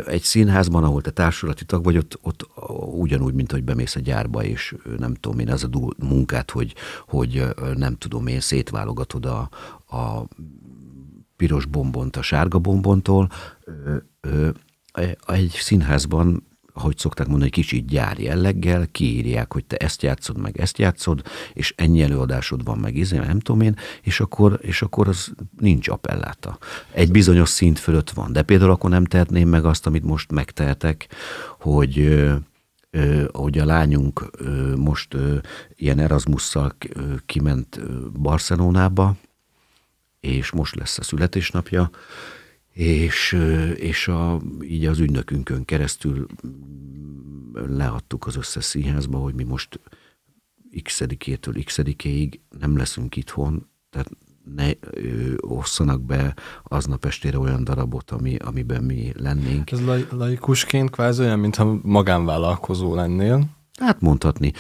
Egy színházban, ahol te társulati tag vagy, ott, ott ugyanúgy, mint hogy bemész a gyárba, és nem tudom én, az a munkát, hogy, hogy nem tudom én, szétválogatod a, a piros bombont a sárga bombontól. Egy színházban ahogy szokták mondani, egy kicsit gyár jelleggel, kiírják, hogy te ezt játszod, meg ezt játszod, és ennyi előadásod van, meg izé, nem tudom én, és akkor, és akkor az nincs appelláta. Egy bizonyos szint fölött van. De például akkor nem tehetném meg azt, amit most megtehetek, hogy hogy a lányunk most ilyen Erasmusszal kiment Barcelonába, és most lesz a születésnapja, és, és a, így az ügynökünkön keresztül leadtuk az összes színházba, hogy mi most x-edikétől x-edikéig nem leszünk itthon, tehát ne ö, osszanak be aznap estére olyan darabot, ami, amiben mi lennénk. Ez laikusként kvázi olyan, mintha magánvállalkozó lennél. Hát mondhatni.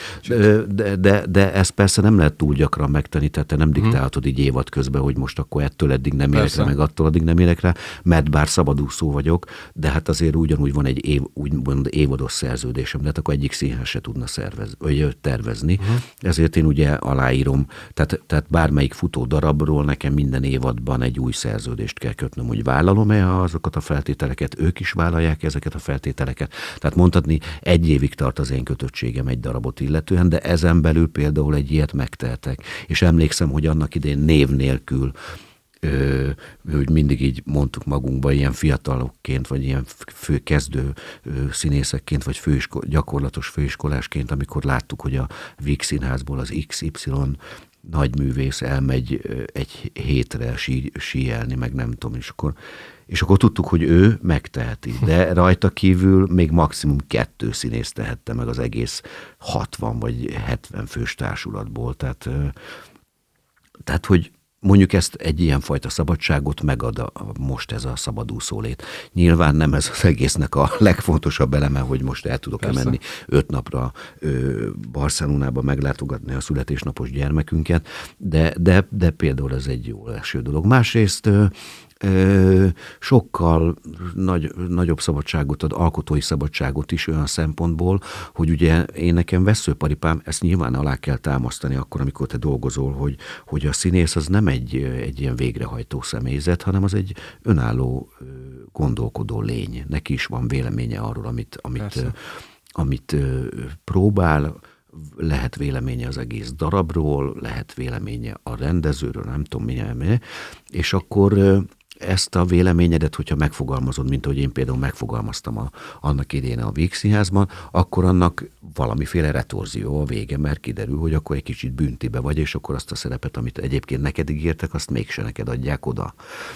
De, de, de ezt persze nem lehet túl gyakran megtenni, tehát te nem mhm. diktálhatod így évad közben, hogy most akkor ettől eddig nem érek rá, meg attól addig nem érek rá, mert bár szabadúszó vagyok, de hát azért ugyanúgy van egy év, úgymond évados szerződésem, de hát akkor egyik színház se tudna szervez, vagy tervezni. Uh-huh. Ezért én ugye aláírom, tehát, tehát bármelyik futó darabról nekem minden évadban egy új szerződést kell kötnöm, hogy vállalom-e azokat a feltételeket, ők is vállalják ezeket a feltételeket. Tehát mondhatni, egy évig tart az én kötöttség tehetségem egy darabot illetően, de ezen belül például egy ilyet megtehetek. És emlékszem, hogy annak idén név nélkül hogy mindig így mondtuk magunkba ilyen fiatalokként, vagy ilyen fő kezdő színészekként, vagy főisko, gyakorlatos főiskolásként, amikor láttuk, hogy a Víg Színházból az XY nagy művész elmegy egy hétre sí, síelni, meg nem tudom, és akkor, és akkor tudtuk, hogy ő megteheti, de rajta kívül még maximum kettő színész tehette meg az egész 60 vagy 70 fős társulatból, tehát, tehát hogy mondjuk ezt egy ilyen fajta szabadságot megad a, most ez a szabadúszólét. Nyilván nem ez az egésznek a legfontosabb eleme, hogy most el tudok-e menni öt napra ö, Barcelonába meglátogatni a születésnapos gyermekünket, de, de, de például ez egy jó eső dolog. Másrészt ö, sokkal nagy, nagyobb szabadságot ad, alkotói szabadságot is olyan szempontból, hogy ugye én nekem veszőparipám, ezt nyilván alá kell támasztani akkor, amikor te dolgozol, hogy, hogy a színész az nem egy, egy ilyen végrehajtó személyzet, hanem az egy önálló gondolkodó lény. Neki is van véleménye arról, amit, amit, amit próbál, lehet véleménye az egész darabról, lehet véleménye a rendezőről, nem tudom milyen, és akkor ezt a véleményedet, hogyha megfogalmazod, mint hogy én például megfogalmaztam a, annak idén a Vígszínházban, akkor annak valamiféle retorzió a vége, mert kiderül, hogy akkor egy kicsit büntibe vagy, és akkor azt a szerepet, amit egyébként neked ígértek, azt mégse neked adják oda.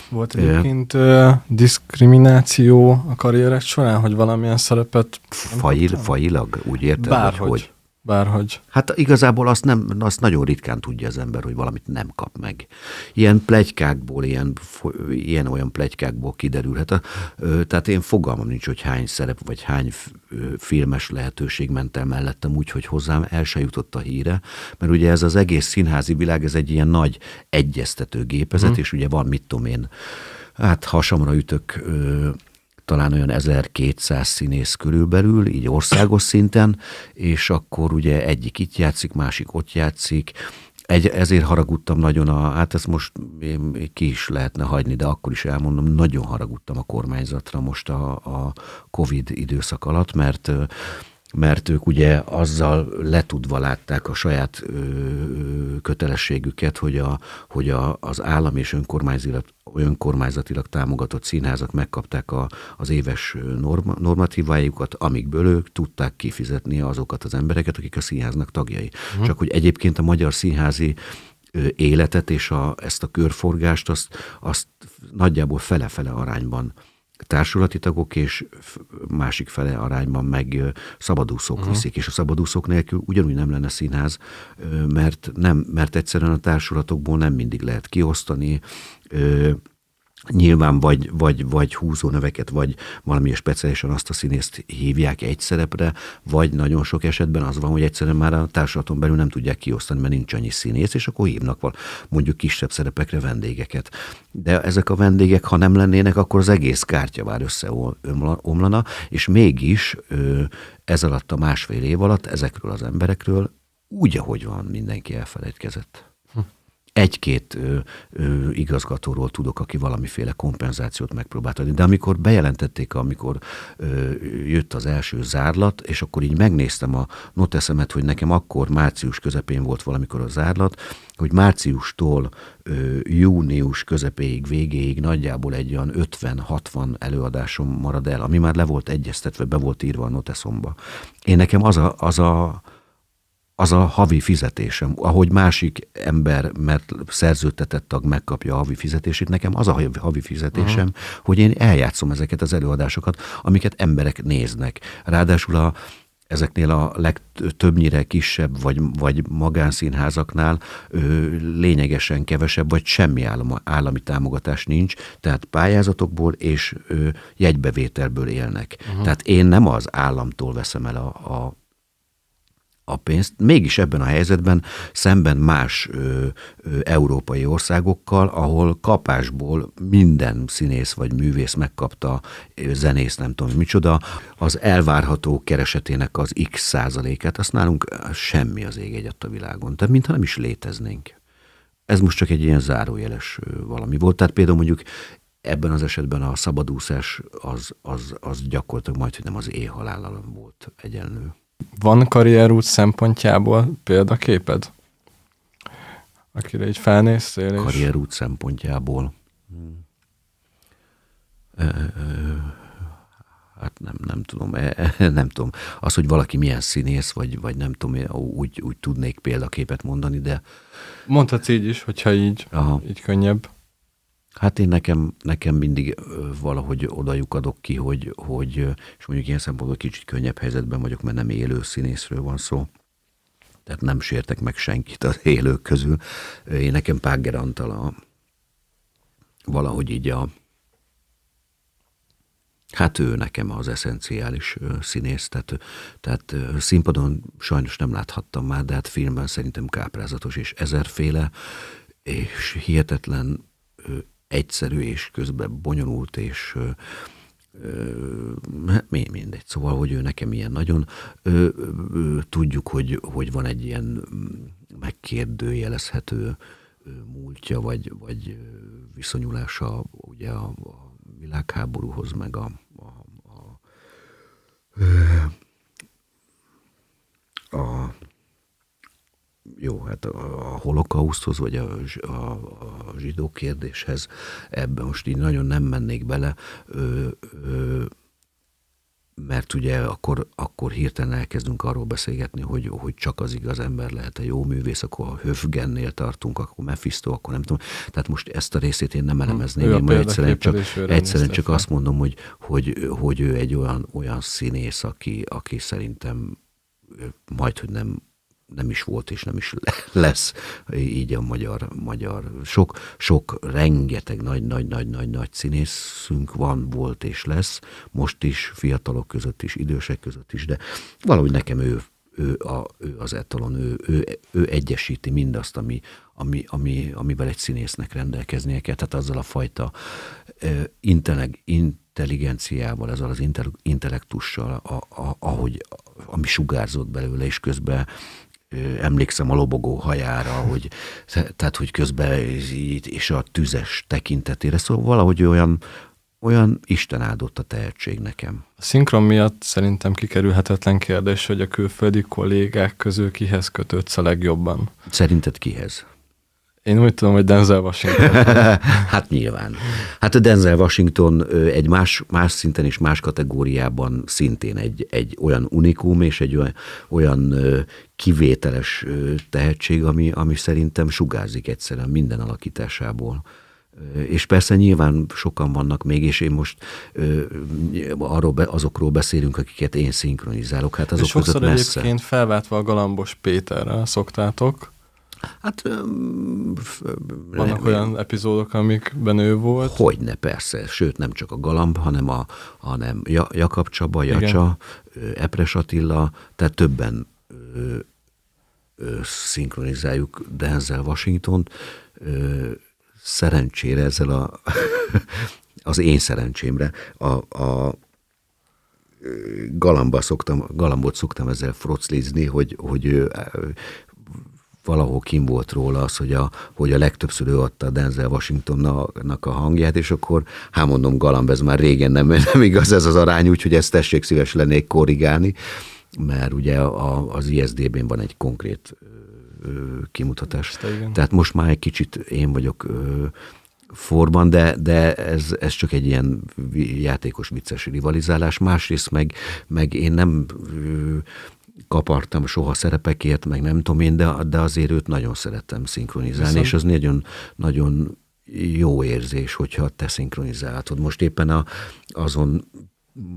Volt egyébként uh, diszkrimináció a karriered során, hogy valamilyen szerepet... Fajil, fajilag, úgy érted? Bárhogy. Hogy? Bárhogy. Hát igazából azt, nem, azt nagyon ritkán tudja az ember, hogy valamit nem kap meg. Ilyen plegykákból, ilyen, ilyen olyan plegykákból kiderülhet. A, tehát én fogalmam nincs, hogy hány szerep, vagy hány filmes lehetőség ment el mellettem úgy, hogy hozzám el se jutott a híre, mert ugye ez az egész színházi világ, ez egy ilyen nagy egyeztető gépezet, hmm. és ugye van, mit tudom én, hát hasamra ütök talán olyan 1200 színész körülbelül, így országos szinten, és akkor ugye egyik itt játszik, másik ott játszik, egy, ezért haragudtam nagyon, a, hát ezt most ki is lehetne hagyni, de akkor is elmondom, nagyon haragudtam a kormányzatra most a, a Covid időszak alatt, mert mert ők ugye azzal letudva látták a saját ö, kötelességüket, hogy, a, hogy a, az állam és önkormányzatilag, önkormányzatilag támogatott színházak megkapták a, az éves norma, normatívájukat, amikből ők tudták kifizetni azokat az embereket, akik a színháznak tagjai. Uh-huh. Csak hogy egyébként a magyar színházi életet és a, ezt a körforgást azt, azt nagyjából fele-fele arányban társulati tagok, és másik fele arányban meg szabadúszók uh-huh. viszik, és a szabadúszók nélkül ugyanúgy nem lenne színház, mert, nem, mert egyszerűen a társulatokból nem mindig lehet kiosztani, Nyilván vagy, vagy, vagy húzó neveket, vagy valami speciálisan azt a színészt hívják egy szerepre, vagy nagyon sok esetben az van, hogy egyszerűen már a társulaton belül nem tudják kiosztani, mert nincs annyi színész, és akkor hívnak val mondjuk kisebb szerepekre vendégeket. De ezek a vendégek, ha nem lennének, akkor az egész kártyavár összeomlana, és mégis ez alatt a másfél év alatt ezekről az emberekről úgy, ahogy van, mindenki elfelejtkezett egy-két igazgatóról tudok, aki valamiféle kompenzációt megpróbált adni. De amikor bejelentették, amikor ö, jött az első zárlat, és akkor így megnéztem a noteszemet, hogy nekem akkor március közepén volt valamikor a zárlat, hogy márciustól ö, június közepéig, végéig nagyjából egy olyan 50-60 előadásom marad el, ami már le volt egyeztetve, be volt írva a noteszomba. Én nekem az a, az a az a havi fizetésem. Ahogy másik ember, mert szerződtetett tag megkapja a havi fizetését, nekem az a havi fizetésem, uh-huh. hogy én eljátszom ezeket az előadásokat, amiket emberek néznek. Ráadásul a, ezeknél a legtöbbnyire kisebb vagy, vagy magánszínházaknál ö, lényegesen kevesebb, vagy semmi állami, állami támogatás nincs, tehát pályázatokból és ö, jegybevételből élnek. Uh-huh. Tehát én nem az államtól veszem el a, a a pénzt, mégis ebben a helyzetben szemben más ö, ö, európai országokkal, ahol kapásból minden színész vagy művész megkapta, zenész, nem tudom micsoda, az elvárható keresetének az x százalékát, azt nálunk semmi az ég egy a világon. Tehát mintha nem is léteznénk. Ez most csak egy ilyen zárójeles valami volt. Tehát például mondjuk ebben az esetben a szabadúszás az, az, az gyakorlatilag majd, hogy nem az éjhalállal volt egyenlő. Van karrierút szempontjából példaképed? Akire így felnéztél? És... Karrierút szempontjából. hát nem, nem tudom, e, e, nem tudom. Az, hogy valaki milyen színész, vagy, vagy nem tudom, úgy, úgy tudnék példaképet mondani, de... Mondhatsz így is, hogyha így, Aha. így könnyebb. Hát én nekem, nekem mindig valahogy odajuk adok ki, hogy, hogy és mondjuk ilyen szempontból kicsit könnyebb helyzetben vagyok, mert nem élő színészről van szó. Tehát nem sértek meg senkit az élők közül. Én nekem Páger Antal a, valahogy így a, Hát ő nekem az eszenciális színész, tehát, tehát színpadon sajnos nem láthattam már, de hát filmben szerintem káprázatos és ezerféle, és hihetetlen egyszerű és közben bonyolult, és hát mi mindegy. Szóval, hogy ő nekem ilyen nagyon ö, ö, tudjuk, hogy, hogy van egy ilyen megkérdőjelezhető múltja, vagy, vagy viszonyulása ugye a, a világháborúhoz, meg a, a, a, a jó, hát a, a holokauszthoz, vagy a, a, a zsidó kérdéshez ebben most így nagyon nem mennék bele, ö, ö, mert ugye akkor, akkor hirtelen elkezdünk arról beszélgetni, hogy, hogy csak az igaz ember lehet a jó művész, akkor a Höfgennél tartunk, akkor Mephisto, akkor nem tudom. Tehát most ezt a részét én nem elemezném, én majd egyszerűen csak, egyszerűen csak azt mondom, hogy, hogy, hogy ő egy olyan, olyan színész, aki, aki szerintem majd, hogy nem nem is volt és nem is lesz így a magyar, magyar. Sok, sok, rengeteg nagy-nagy-nagy-nagy-nagy színészünk van, volt és lesz, most is, fiatalok között is, idősek között is, de valahogy nekem ő, ő, a, ő az etalon, ő, ő, ő egyesíti mindazt, ami, ami, ami, amivel egy színésznek rendelkeznie kell, tehát azzal a fajta intelleg, intelligenciával, ezzel az intellektussal, a, a, ahogy, ami sugárzott belőle, és közben emlékszem a lobogó hajára, hogy, tehát hogy közben és a tüzes tekintetére, szóval valahogy olyan, olyan Isten áldott a tehetség nekem. A szinkron miatt szerintem kikerülhetetlen kérdés, hogy a külföldi kollégák közül kihez kötődsz a legjobban? Szerinted kihez? Én úgy tudom, hogy Denzel Washington. (laughs) hát nyilván. Hát a Denzel Washington egy más, más szinten és más kategóriában szintén egy, egy olyan unikum és egy olyan, olyan kivételes tehetség, ami, ami szerintem sugárzik egyszerűen minden alakításából. És persze nyilván sokan vannak még, és én most ö, arról be, azokról beszélünk, akiket én szinkronizálok. Hát azok és sokszor messze. egyébként felváltva a Galambos Péterrel szoktátok, Hát... Vannak ne, olyan epizódok, amikben ő volt? Hogyne, persze. Sőt, nem csak a Galamb, hanem, a, hanem Jakab Csaba, Jacsa, Igen. Epres Attila, tehát többen ö, ö, szinkronizáljuk Denzel Washington. Ö, szerencsére ezzel a, (laughs) az én szerencsémre a, a galamba szoktam, galambot szoktam ezzel froclizni, hogy, hogy valahol kim volt róla az, hogy a, hogy a legtöbbször ő adta a Denzel Washingtonnak a hangját, és akkor, hát mondom, Galamb, ez már régen nem, (laughs) nem igaz ez az arány, úgyhogy ezt tessék szíves lennék korrigálni, mert ugye a, az ISD-ben van egy konkrét ö, kimutatás. Ezt, Tehát most már egy kicsit én vagyok ö, forban, de, de ez, ez csak egy ilyen játékos vicces rivalizálás. Másrészt meg, meg én nem kapartam soha szerepekért, meg nem tudom én, de, de azért őt nagyon szerettem szinkronizálni, Viszont... és az nagyon, nagyon jó érzés, hogyha te szinkronizálhatod. Most éppen a, azon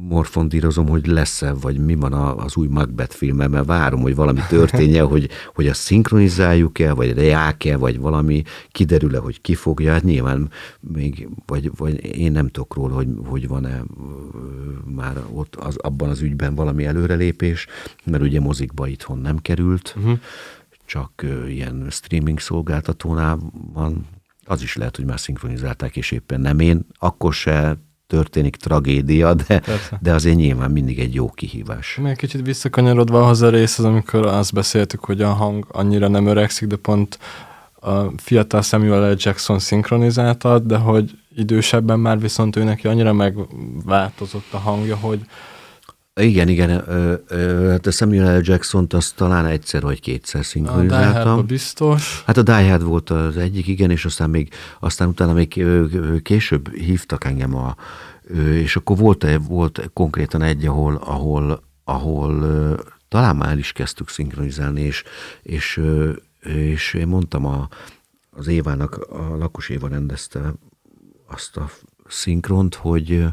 morfondírozom, hogy lesz-e, vagy mi van az új Macbeth filmben, mert várom, hogy valami történje, hogy, hogy a szinkronizáljuk-e, vagy reák-e, vagy valami kiderül-e, hogy ki fogja. Hát nyilván még, vagy, vagy én nem tudok róla, hogy, hogy van-e már ott az, abban az ügyben valami előrelépés, mert ugye mozikba itthon nem került, uh-huh. csak ilyen streaming szolgáltatónál van, az is lehet, hogy már szinkronizálták, és éppen nem én, akkor se történik tragédia, de, de azért nyilván mindig egy jó kihívás. Még kicsit visszakanyarodva ahhoz a részhez, amikor azt beszéltük, hogy a hang annyira nem öregszik, de pont a fiatal Samuel L. Jackson szinkronizálta, de hogy idősebben már viszont ő neki annyira megváltozott a hangja, hogy Igen, igen. Ö, ö, hát a Samuel L. Jackson-t azt talán egyszer vagy kétszer szinkronizáltam. A biztos. Hát a Die Hard volt az egyik, igen, és aztán még, aztán utána még később hívtak engem a, és akkor volt, volt konkrétan egy, ahol, ahol, ahol talán már is kezdtük szinkronizálni, és, és, és én mondtam a, az Évának, a Lakos Éva rendezte azt a szinkront, hogy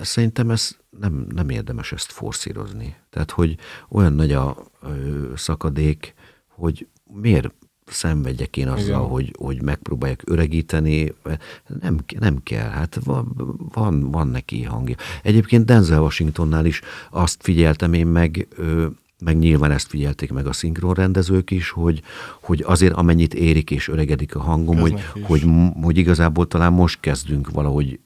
szerintem ez nem, nem érdemes ezt forszírozni. Tehát, hogy olyan nagy a szakadék, hogy miért szenvedjek én azzal, hogy, hogy megpróbálják öregíteni, nem, nem kell, hát van, van, van neki hangja. Egyébként Denzel Washingtonnál is azt figyeltem én meg, meg nyilván ezt figyelték meg a szinkronrendezők is, hogy, hogy azért amennyit érik és öregedik a hangom, hogy, hogy, hogy igazából talán most kezdünk valahogy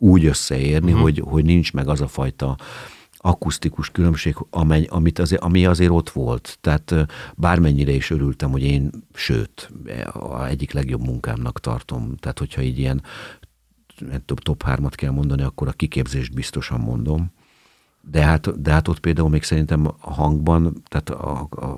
úgy összeérni, uh-huh. hogy, hogy nincs meg az a fajta akusztikus különbség, amely, amit azért, ami azért ott volt. Tehát bármennyire is örültem, hogy én, sőt, a egyik legjobb munkámnak tartom. Tehát, hogyha így ilyen top, top hármat kell mondani, akkor a kiképzést biztosan mondom. De hát, de hát ott például még szerintem a hangban, tehát, a, a,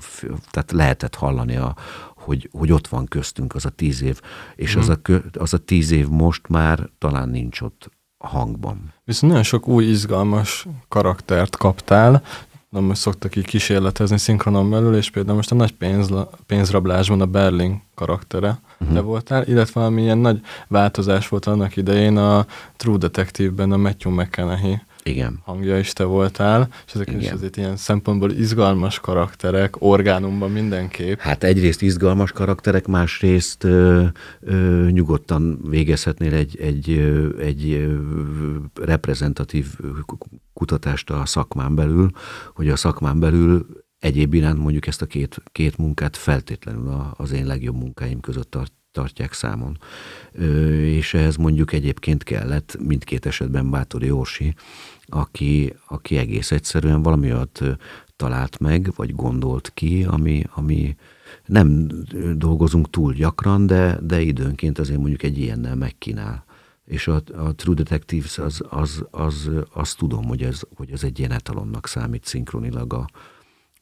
tehát lehetett hallani, a, hogy, hogy ott van köztünk az a tíz év, és mm. az, a, az a tíz év most már talán nincs ott hangban. Viszont nagyon sok új izgalmas karaktert kaptál, nem most szoktak így kísérletezni szinkronon belül, és például most a nagy pénzla, pénzrablásban a Berlin karaktere uh-huh. te voltál, illetve valamilyen nagy változás volt annak idején a True Detective-ben a Matthew McConaughey igen. hangja is te voltál, és ezek Igen. is azért ilyen szempontból izgalmas karakterek, orgánumban mindenképp. Hát egyrészt izgalmas karakterek, másrészt ö, ö, nyugodtan végezhetnél egy, egy, ö, egy ö, reprezentatív kutatást a szakmán belül, hogy a szakmán belül egyéb iránt mondjuk ezt a két, két munkát feltétlenül az én legjobb munkáim között tart, tartják számon. Ö, és ehhez mondjuk egyébként kellett mindkét esetben Bátori Orsi, aki, aki egész egyszerűen valami olyat talált meg, vagy gondolt ki, ami, ami nem dolgozunk túl gyakran, de, de időnként azért mondjuk egy ilyennel megkínál. És a, a True Detectives, az, az, az, az tudom, hogy ez, hogy ez egy ilyen etalonnak számít szinkronilag a,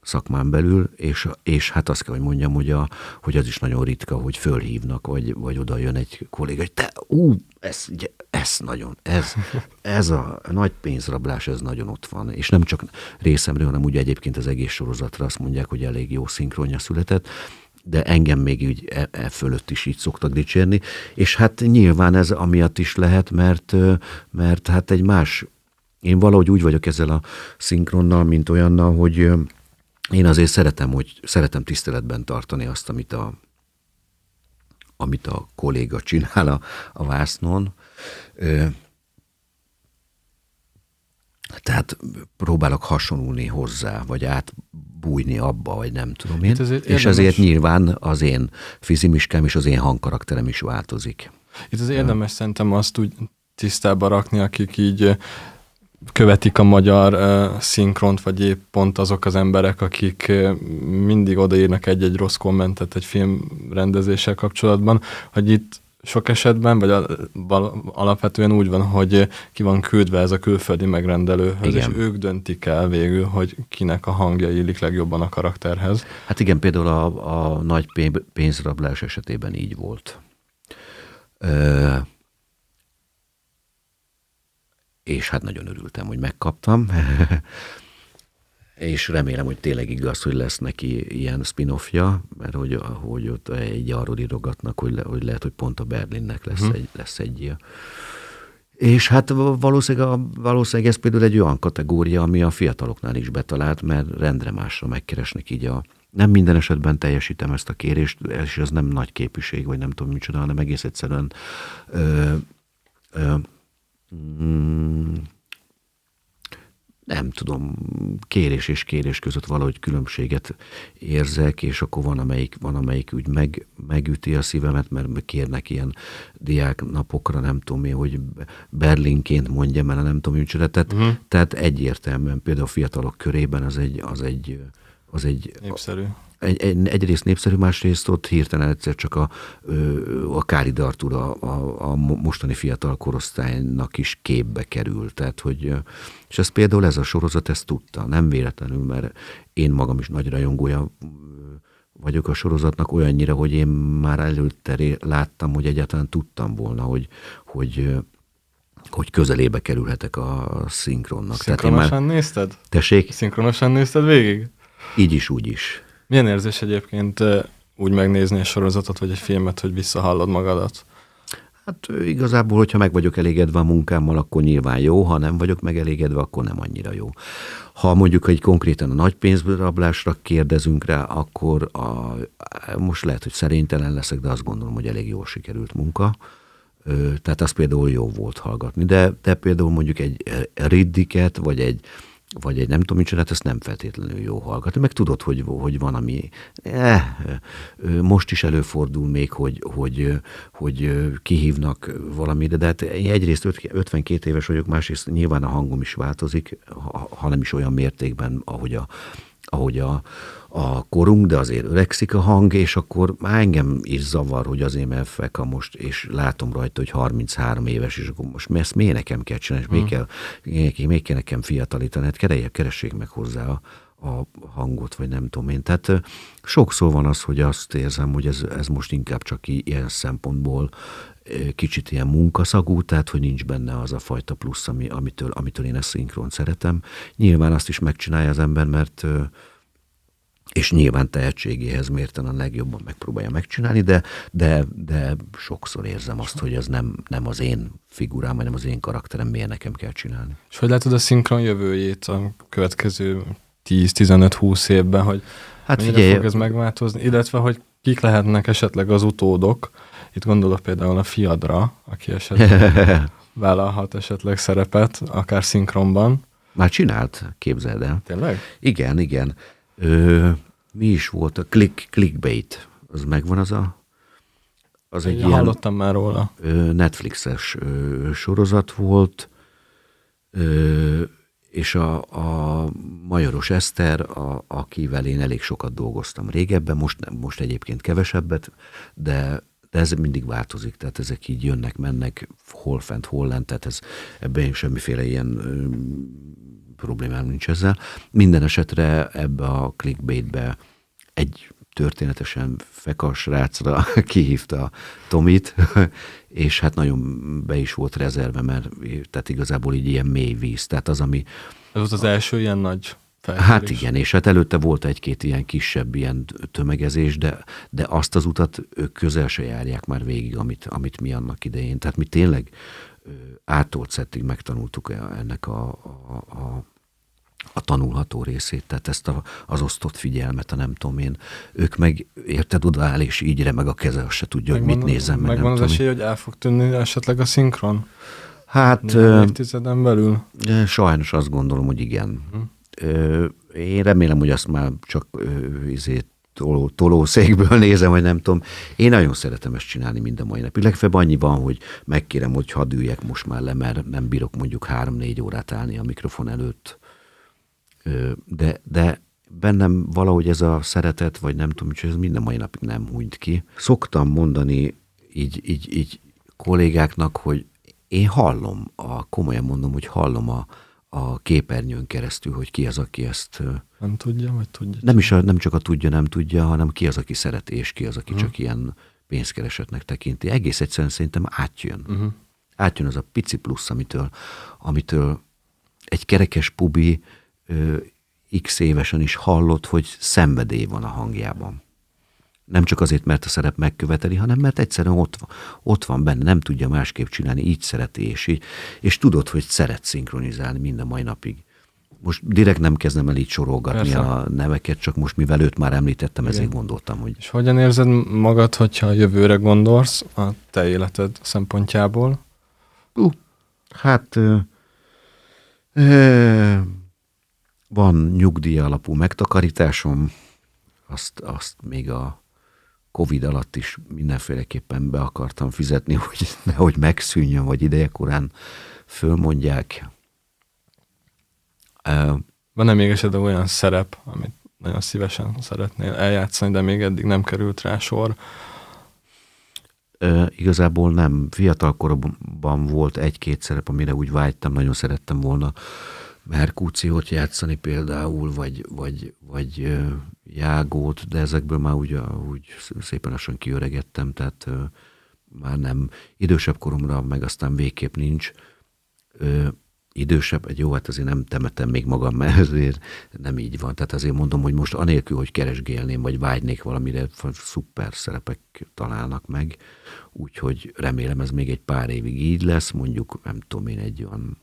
szakmán belül, és, és hát azt kell, hogy mondjam, hogy, a, hogy az is nagyon ritka, hogy fölhívnak, vagy, vagy oda jön egy kolléga, hogy te, ú, ez, ez nagyon, ez, ez a nagy pénzrablás, ez nagyon ott van, és nem csak részemről, hanem ugye egyébként az egész sorozatra azt mondják, hogy elég jó szinkronja született, de engem még így e, e fölött is így szoktak dicsérni, és hát nyilván ez amiatt is lehet, mert, mert hát egy más, én valahogy úgy vagyok ezzel a szinkronnal, mint olyannal, hogy én azért szeretem, hogy szeretem tiszteletben tartani azt, amit a, amit a kolléga csinál a, a vásznon. Tehát próbálok hasonlulni hozzá, vagy átbújni abba, vagy nem tudom én. Ezért és ezért nyilván az én fizimiskám és az én hangkarakterem is változik. Itt az érdemes szerintem azt úgy tisztába rakni, akik így követik a magyar uh, szinkront, vagy épp pont azok az emberek, akik uh, mindig odaírnak egy-egy rossz kommentet egy film rendezéssel kapcsolatban, hogy itt sok esetben, vagy alapvetően úgy van, hogy ki van küldve ez a külföldi megrendelőhöz, igen. és ők döntik el végül, hogy kinek a hangja illik legjobban a karakterhez. Hát igen, például a, a nagy pénzrablás esetében így volt. Ö, és hát nagyon örültem, hogy megkaptam. (laughs) és remélem, hogy tényleg igaz, hogy lesz neki ilyen spin-offja, mert hogy, hogy ott egy arról írogatnak, hogy, le, hogy lehet, hogy pont a Berlinnek lesz, hmm. egy, lesz egy ilyen. És hát valószínűleg, a, valószínűleg ez például egy olyan kategória, ami a fiataloknál is betalált, mert rendre másra megkeresnek így a, nem minden esetben teljesítem ezt a kérést, és ez nem nagy képűség, vagy nem tudom micsoda, hanem egész egyszerűen ö, ö, mm, nem tudom, kérés és kérés között valahogy különbséget érzek, és akkor van, amelyik, van, amelyik úgy meg, megüti a szívemet, mert kérnek ilyen diáknapokra, nem tudom én, hogy Berlinként mondjam el, nem tudom, micsoda. Tehát, uh-huh. tehát egyértelműen például a fiatalok körében az egy, az egy az egy... Népszerű. Egy, egy, egyrészt népszerű, másrészt ott hirtelen egyszer csak a, a Kári Dartur a, a, a mostani fiatal korosztálynak is képbe kerül. Tehát, hogy, és ez például ez a sorozat ezt tudta, nem véletlenül, mert én magam is nagy rajongója vagyok a sorozatnak olyannyira, hogy én már előtte láttam, hogy egyáltalán tudtam volna, hogy, hogy hogy közelébe kerülhetek a szinkronnak. Szinkronosan Tehát már... nézted? Tessék? Szinkronosan nézted végig? Így is, úgy is. Milyen érzés egyébként úgy megnézni egy sorozatot, vagy egy filmet, hogy visszahallod magadat? Hát igazából, hogyha meg vagyok elégedve a munkámmal, akkor nyilván jó, ha nem vagyok megelégedve, akkor nem annyira jó. Ha mondjuk egy konkrétan a nagy pénzrablásra kérdezünk rá, akkor a, most lehet, hogy szerénytelen leszek, de azt gondolom, hogy elég jól sikerült munka. Tehát az például jó volt hallgatni. De, de például mondjuk egy Riddiket, vagy egy, vagy egy nem tudom mit csinált, ezt nem feltétlenül jó hallgatni. Meg tudod, hogy, hogy van, ami eh, most is előfordul még, hogy, hogy, hogy kihívnak valamire, de hát egyrészt 52 éves vagyok, másrészt nyilván a hangom is változik, ha nem is olyan mértékben, ahogy a, ahogy a, a korunk, de azért öregszik a hang, és akkor már engem is zavar, hogy az én feka most, és látom rajta, hogy 33 éves, és akkor most ezt miért nekem kell csinálni, és hmm. még, kell, még kell nekem fiatalítani, hát keressék, keressék meg hozzá a, a hangot, vagy nem tudom én. Tehát sokszor van az, hogy azt érzem, hogy ez, ez most inkább csak ilyen szempontból kicsit ilyen munkaszagú, tehát hogy nincs benne az a fajta plusz, ami, amitől, amitől én ezt szinkron szeretem. Nyilván azt is megcsinálja az ember, mert és nyilván tehetségéhez mérten a legjobban megpróbálja megcsinálni, de, de, de sokszor érzem azt, hogy ez nem, nem az én figurám, hanem az én karakterem, miért nekem kell csinálni. És hogy látod a szinkron jövőjét a következő 10-15-20 évben, hogy hát figyelj, fog ez megváltozni, illetve hogy kik lehetnek esetleg az utódok, itt gondolok például a fiadra, aki esetleg (laughs) vállalhat esetleg szerepet, akár szinkronban. Már csinált, képzeld el. Tényleg? Igen, igen. Ö, mi is volt a click, clickbait? Az megvan az a... Az egy ilyen, hallottam már róla. Netflixes sorozat volt, ö, és a, a Majoros Eszter, a, akivel én elég sokat dolgoztam régebben, most, most egyébként kevesebbet, de, de ez mindig változik, tehát ezek így jönnek, mennek, hol fent, hol lent, tehát ez, ebben semmiféle ilyen problémám nincs ezzel. Minden esetre ebbe a clickbaitbe egy történetesen fekas rácra (laughs) kihívta Tomit, (laughs) és hát nagyon be is volt rezerve, mert tehát igazából így ilyen mély víz. Tehát az, ami... Ez volt az első ilyen nagy felkérés. Hát igen, és hát előtte volt egy-két ilyen kisebb ilyen tömegezés, de, de azt az utat ők közel se járják már végig, amit, amit mi annak idején. Tehát mi tényleg átolt szettig megtanultuk ennek a, a, a a tanulható részét, tehát ezt a, az osztott figyelmet, a nem tudom én. Ők meg érted odaáll, és így meg a keze, azt se tudja, megvan, hogy mit nézem. Meg megvan az esély, hogy el fog tűnni esetleg a szinkron? Hát... évtizeden belül? Sajnos azt gondolom, hogy igen. Hm. Én remélem, hogy azt már csak izét toló, tolószékből (laughs) nézem, vagy nem tudom. Én nagyon szeretem ezt csinálni mind a mai napig. Legfeljebb annyi van, hogy megkérem, hogy hadd üljek most már le, mert nem bírok mondjuk három-négy órát állni a mikrofon előtt de, de bennem valahogy ez a szeretet, vagy nem tudom, hogy ez minden mai napig nem hunyt ki. Szoktam mondani így, így, így kollégáknak, hogy én hallom, a, komolyan mondom, hogy hallom a, a képernyőn keresztül, hogy ki az, aki ezt... Nem tudja, vagy tudja? Nem, is a, nem csak a tudja, nem tudja, hanem ki az, aki szereti, és ki az, aki uh-huh. csak ilyen pénzkeresetnek tekinti. Egész egyszerűen szerintem átjön. Uh-huh. Átjön az a pici plusz, amitől, amitől egy kerekes pubi x évesen is hallott, hogy szenvedély van a hangjában. Nem csak azért, mert a szerep megköveteli, hanem mert egyszerűen ott van, ott van benne, nem tudja másképp csinálni, így szereti, és, így, és tudod, hogy szeret szinkronizálni mind a mai napig. Most direkt nem kezdem el így sorolgatni Persze. a neveket, csak most mivel őt már említettem, Igen. ezért gondoltam, hogy... És hogyan érzed magad, hogyha a jövőre gondolsz a te életed szempontjából? Uh, hát... Ö, ö, van nyugdíj alapú megtakarításom, azt, azt még a Covid alatt is mindenféleképpen be akartam fizetni, (laughs) hogy nehogy megszűnjön, vagy idejekorán fölmondják. Van-e még esetleg olyan szerep, amit nagyon szívesen szeretnél eljátszani, de még eddig nem került rá sor? E, igazából nem. Fiatalkoromban volt egy-két szerep, amire úgy vágytam, nagyon szerettem volna Merkúciót játszani például, vagy, vagy, vagy Jágót, de ezekből már úgy, úgy szépen lassan kiöregettem, tehát már nem. Idősebb koromra meg aztán végképp nincs. Ö, idősebb, egy jó, hát azért nem temetem még magam, mert azért nem így van. Tehát azért mondom, hogy most anélkül, hogy keresgélném, vagy vágynék valamire, szuper szerepek találnak meg, úgyhogy remélem ez még egy pár évig így lesz, mondjuk nem tudom én egy olyan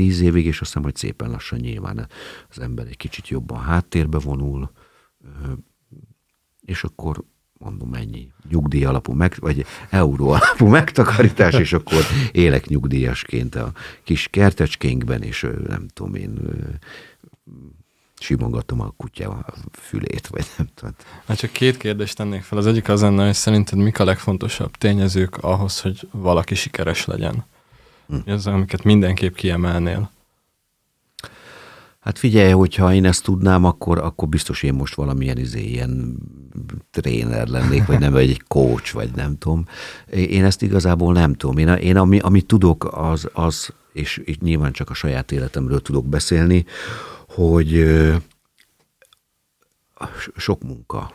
tíz évig, és azt hiszem, hogy szépen lassan nyilván az ember egy kicsit jobban háttérbe vonul, és akkor mondom ennyi, nyugdíj alapú, meg, vagy euró alapú megtakarítás, és akkor élek nyugdíjasként a kis kertecskénkben, és nem tudom én, simogatom a kutya a fülét, vagy nem tudom. Hát csak két kérdést tennék fel. Az egyik az lenne, hogy szerinted mik a legfontosabb tényezők ahhoz, hogy valaki sikeres legyen? Hm. Ez, amiket mindenképp kiemelnél. Hát figyelj, hogyha én ezt tudnám, akkor, akkor biztos én most valamilyen izé, ilyen tréner lennék, vagy nem, vagy egy coach, vagy nem tudom. Én ezt igazából nem tudom. Én, én ami, amit tudok, az, az és itt nyilván csak a saját életemről tudok beszélni, hogy sok munka,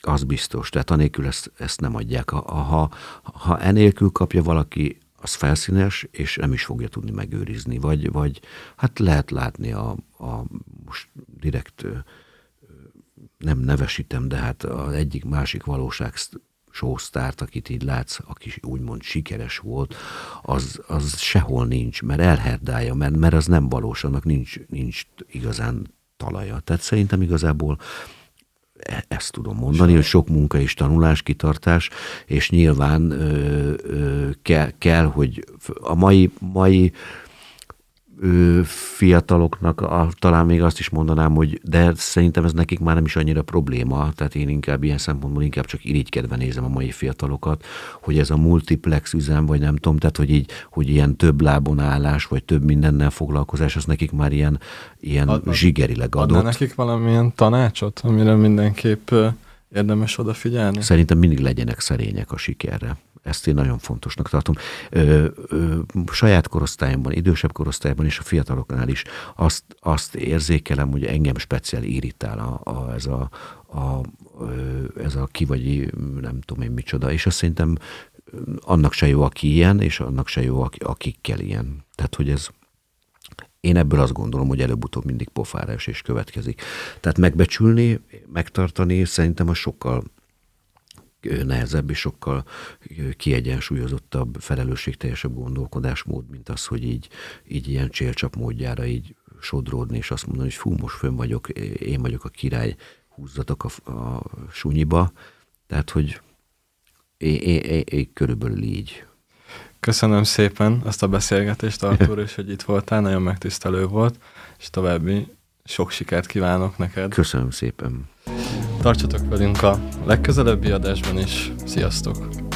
az biztos. Tehát anélkül ezt, ezt nem adják. Ha, ha enélkül kapja valaki az felszínes, és nem is fogja tudni megőrizni. Vagy, vagy hát lehet látni a, a most direkt nem nevesítem, de hát az egyik másik valóság showstart, akit így látsz, aki úgymond sikeres volt, az, az sehol nincs, mert elherdálja, mert, mert az nem valós, annak nincs, nincs igazán talaja. Tehát szerintem igazából ezt tudom mondani, hogy sok munka és tanulás, kitartás, és nyilván ö, ö, kell, kell, hogy a mai, mai fiataloknak a, talán még azt is mondanám, hogy de szerintem ez nekik már nem is annyira probléma, tehát én inkább ilyen szempontból inkább csak irigykedve nézem a mai fiatalokat, hogy ez a multiplex üzem, vagy nem tudom, tehát hogy így, hogy ilyen több lábon állás, vagy több mindennel foglalkozás, az nekik már ilyen, ilyen ad, zsigerileg adott. Adna nekik valamilyen tanácsot, amire mindenképp érdemes odafigyelni? Szerintem mindig legyenek szerények a sikerre. Ezt én nagyon fontosnak tartom. Ö, ö, saját korosztályomban, idősebb korosztályban és a fiataloknál is azt, azt érzékelem, hogy engem speciál irritál a, a, ez a, a ez a ki vagy nem tudom én micsoda, és azt szerintem annak se jó, aki ilyen, és annak se jó, akikkel ilyen. Tehát, hogy ez, én ebből azt gondolom, hogy előbb-utóbb mindig pofára és következik. Tehát megbecsülni, megtartani szerintem a sokkal nehezebb és sokkal kiegyensúlyozottabb, felelősségteljesebb gondolkodásmód, mint az, hogy így, így ilyen csélcsap módjára így sodródni, és azt mondani, hogy fú, most fönn vagyok, én vagyok a király, húzzatok a, a sunyiba. Tehát, hogy én, én, én, én körülbelül így. Köszönöm szépen ezt a beszélgetést, Artur, és hogy itt voltál, nagyon megtisztelő volt, és további sok sikert kívánok neked. Köszönöm szépen. Tartsatok velünk a legközelebbi adásban is. Sziasztok!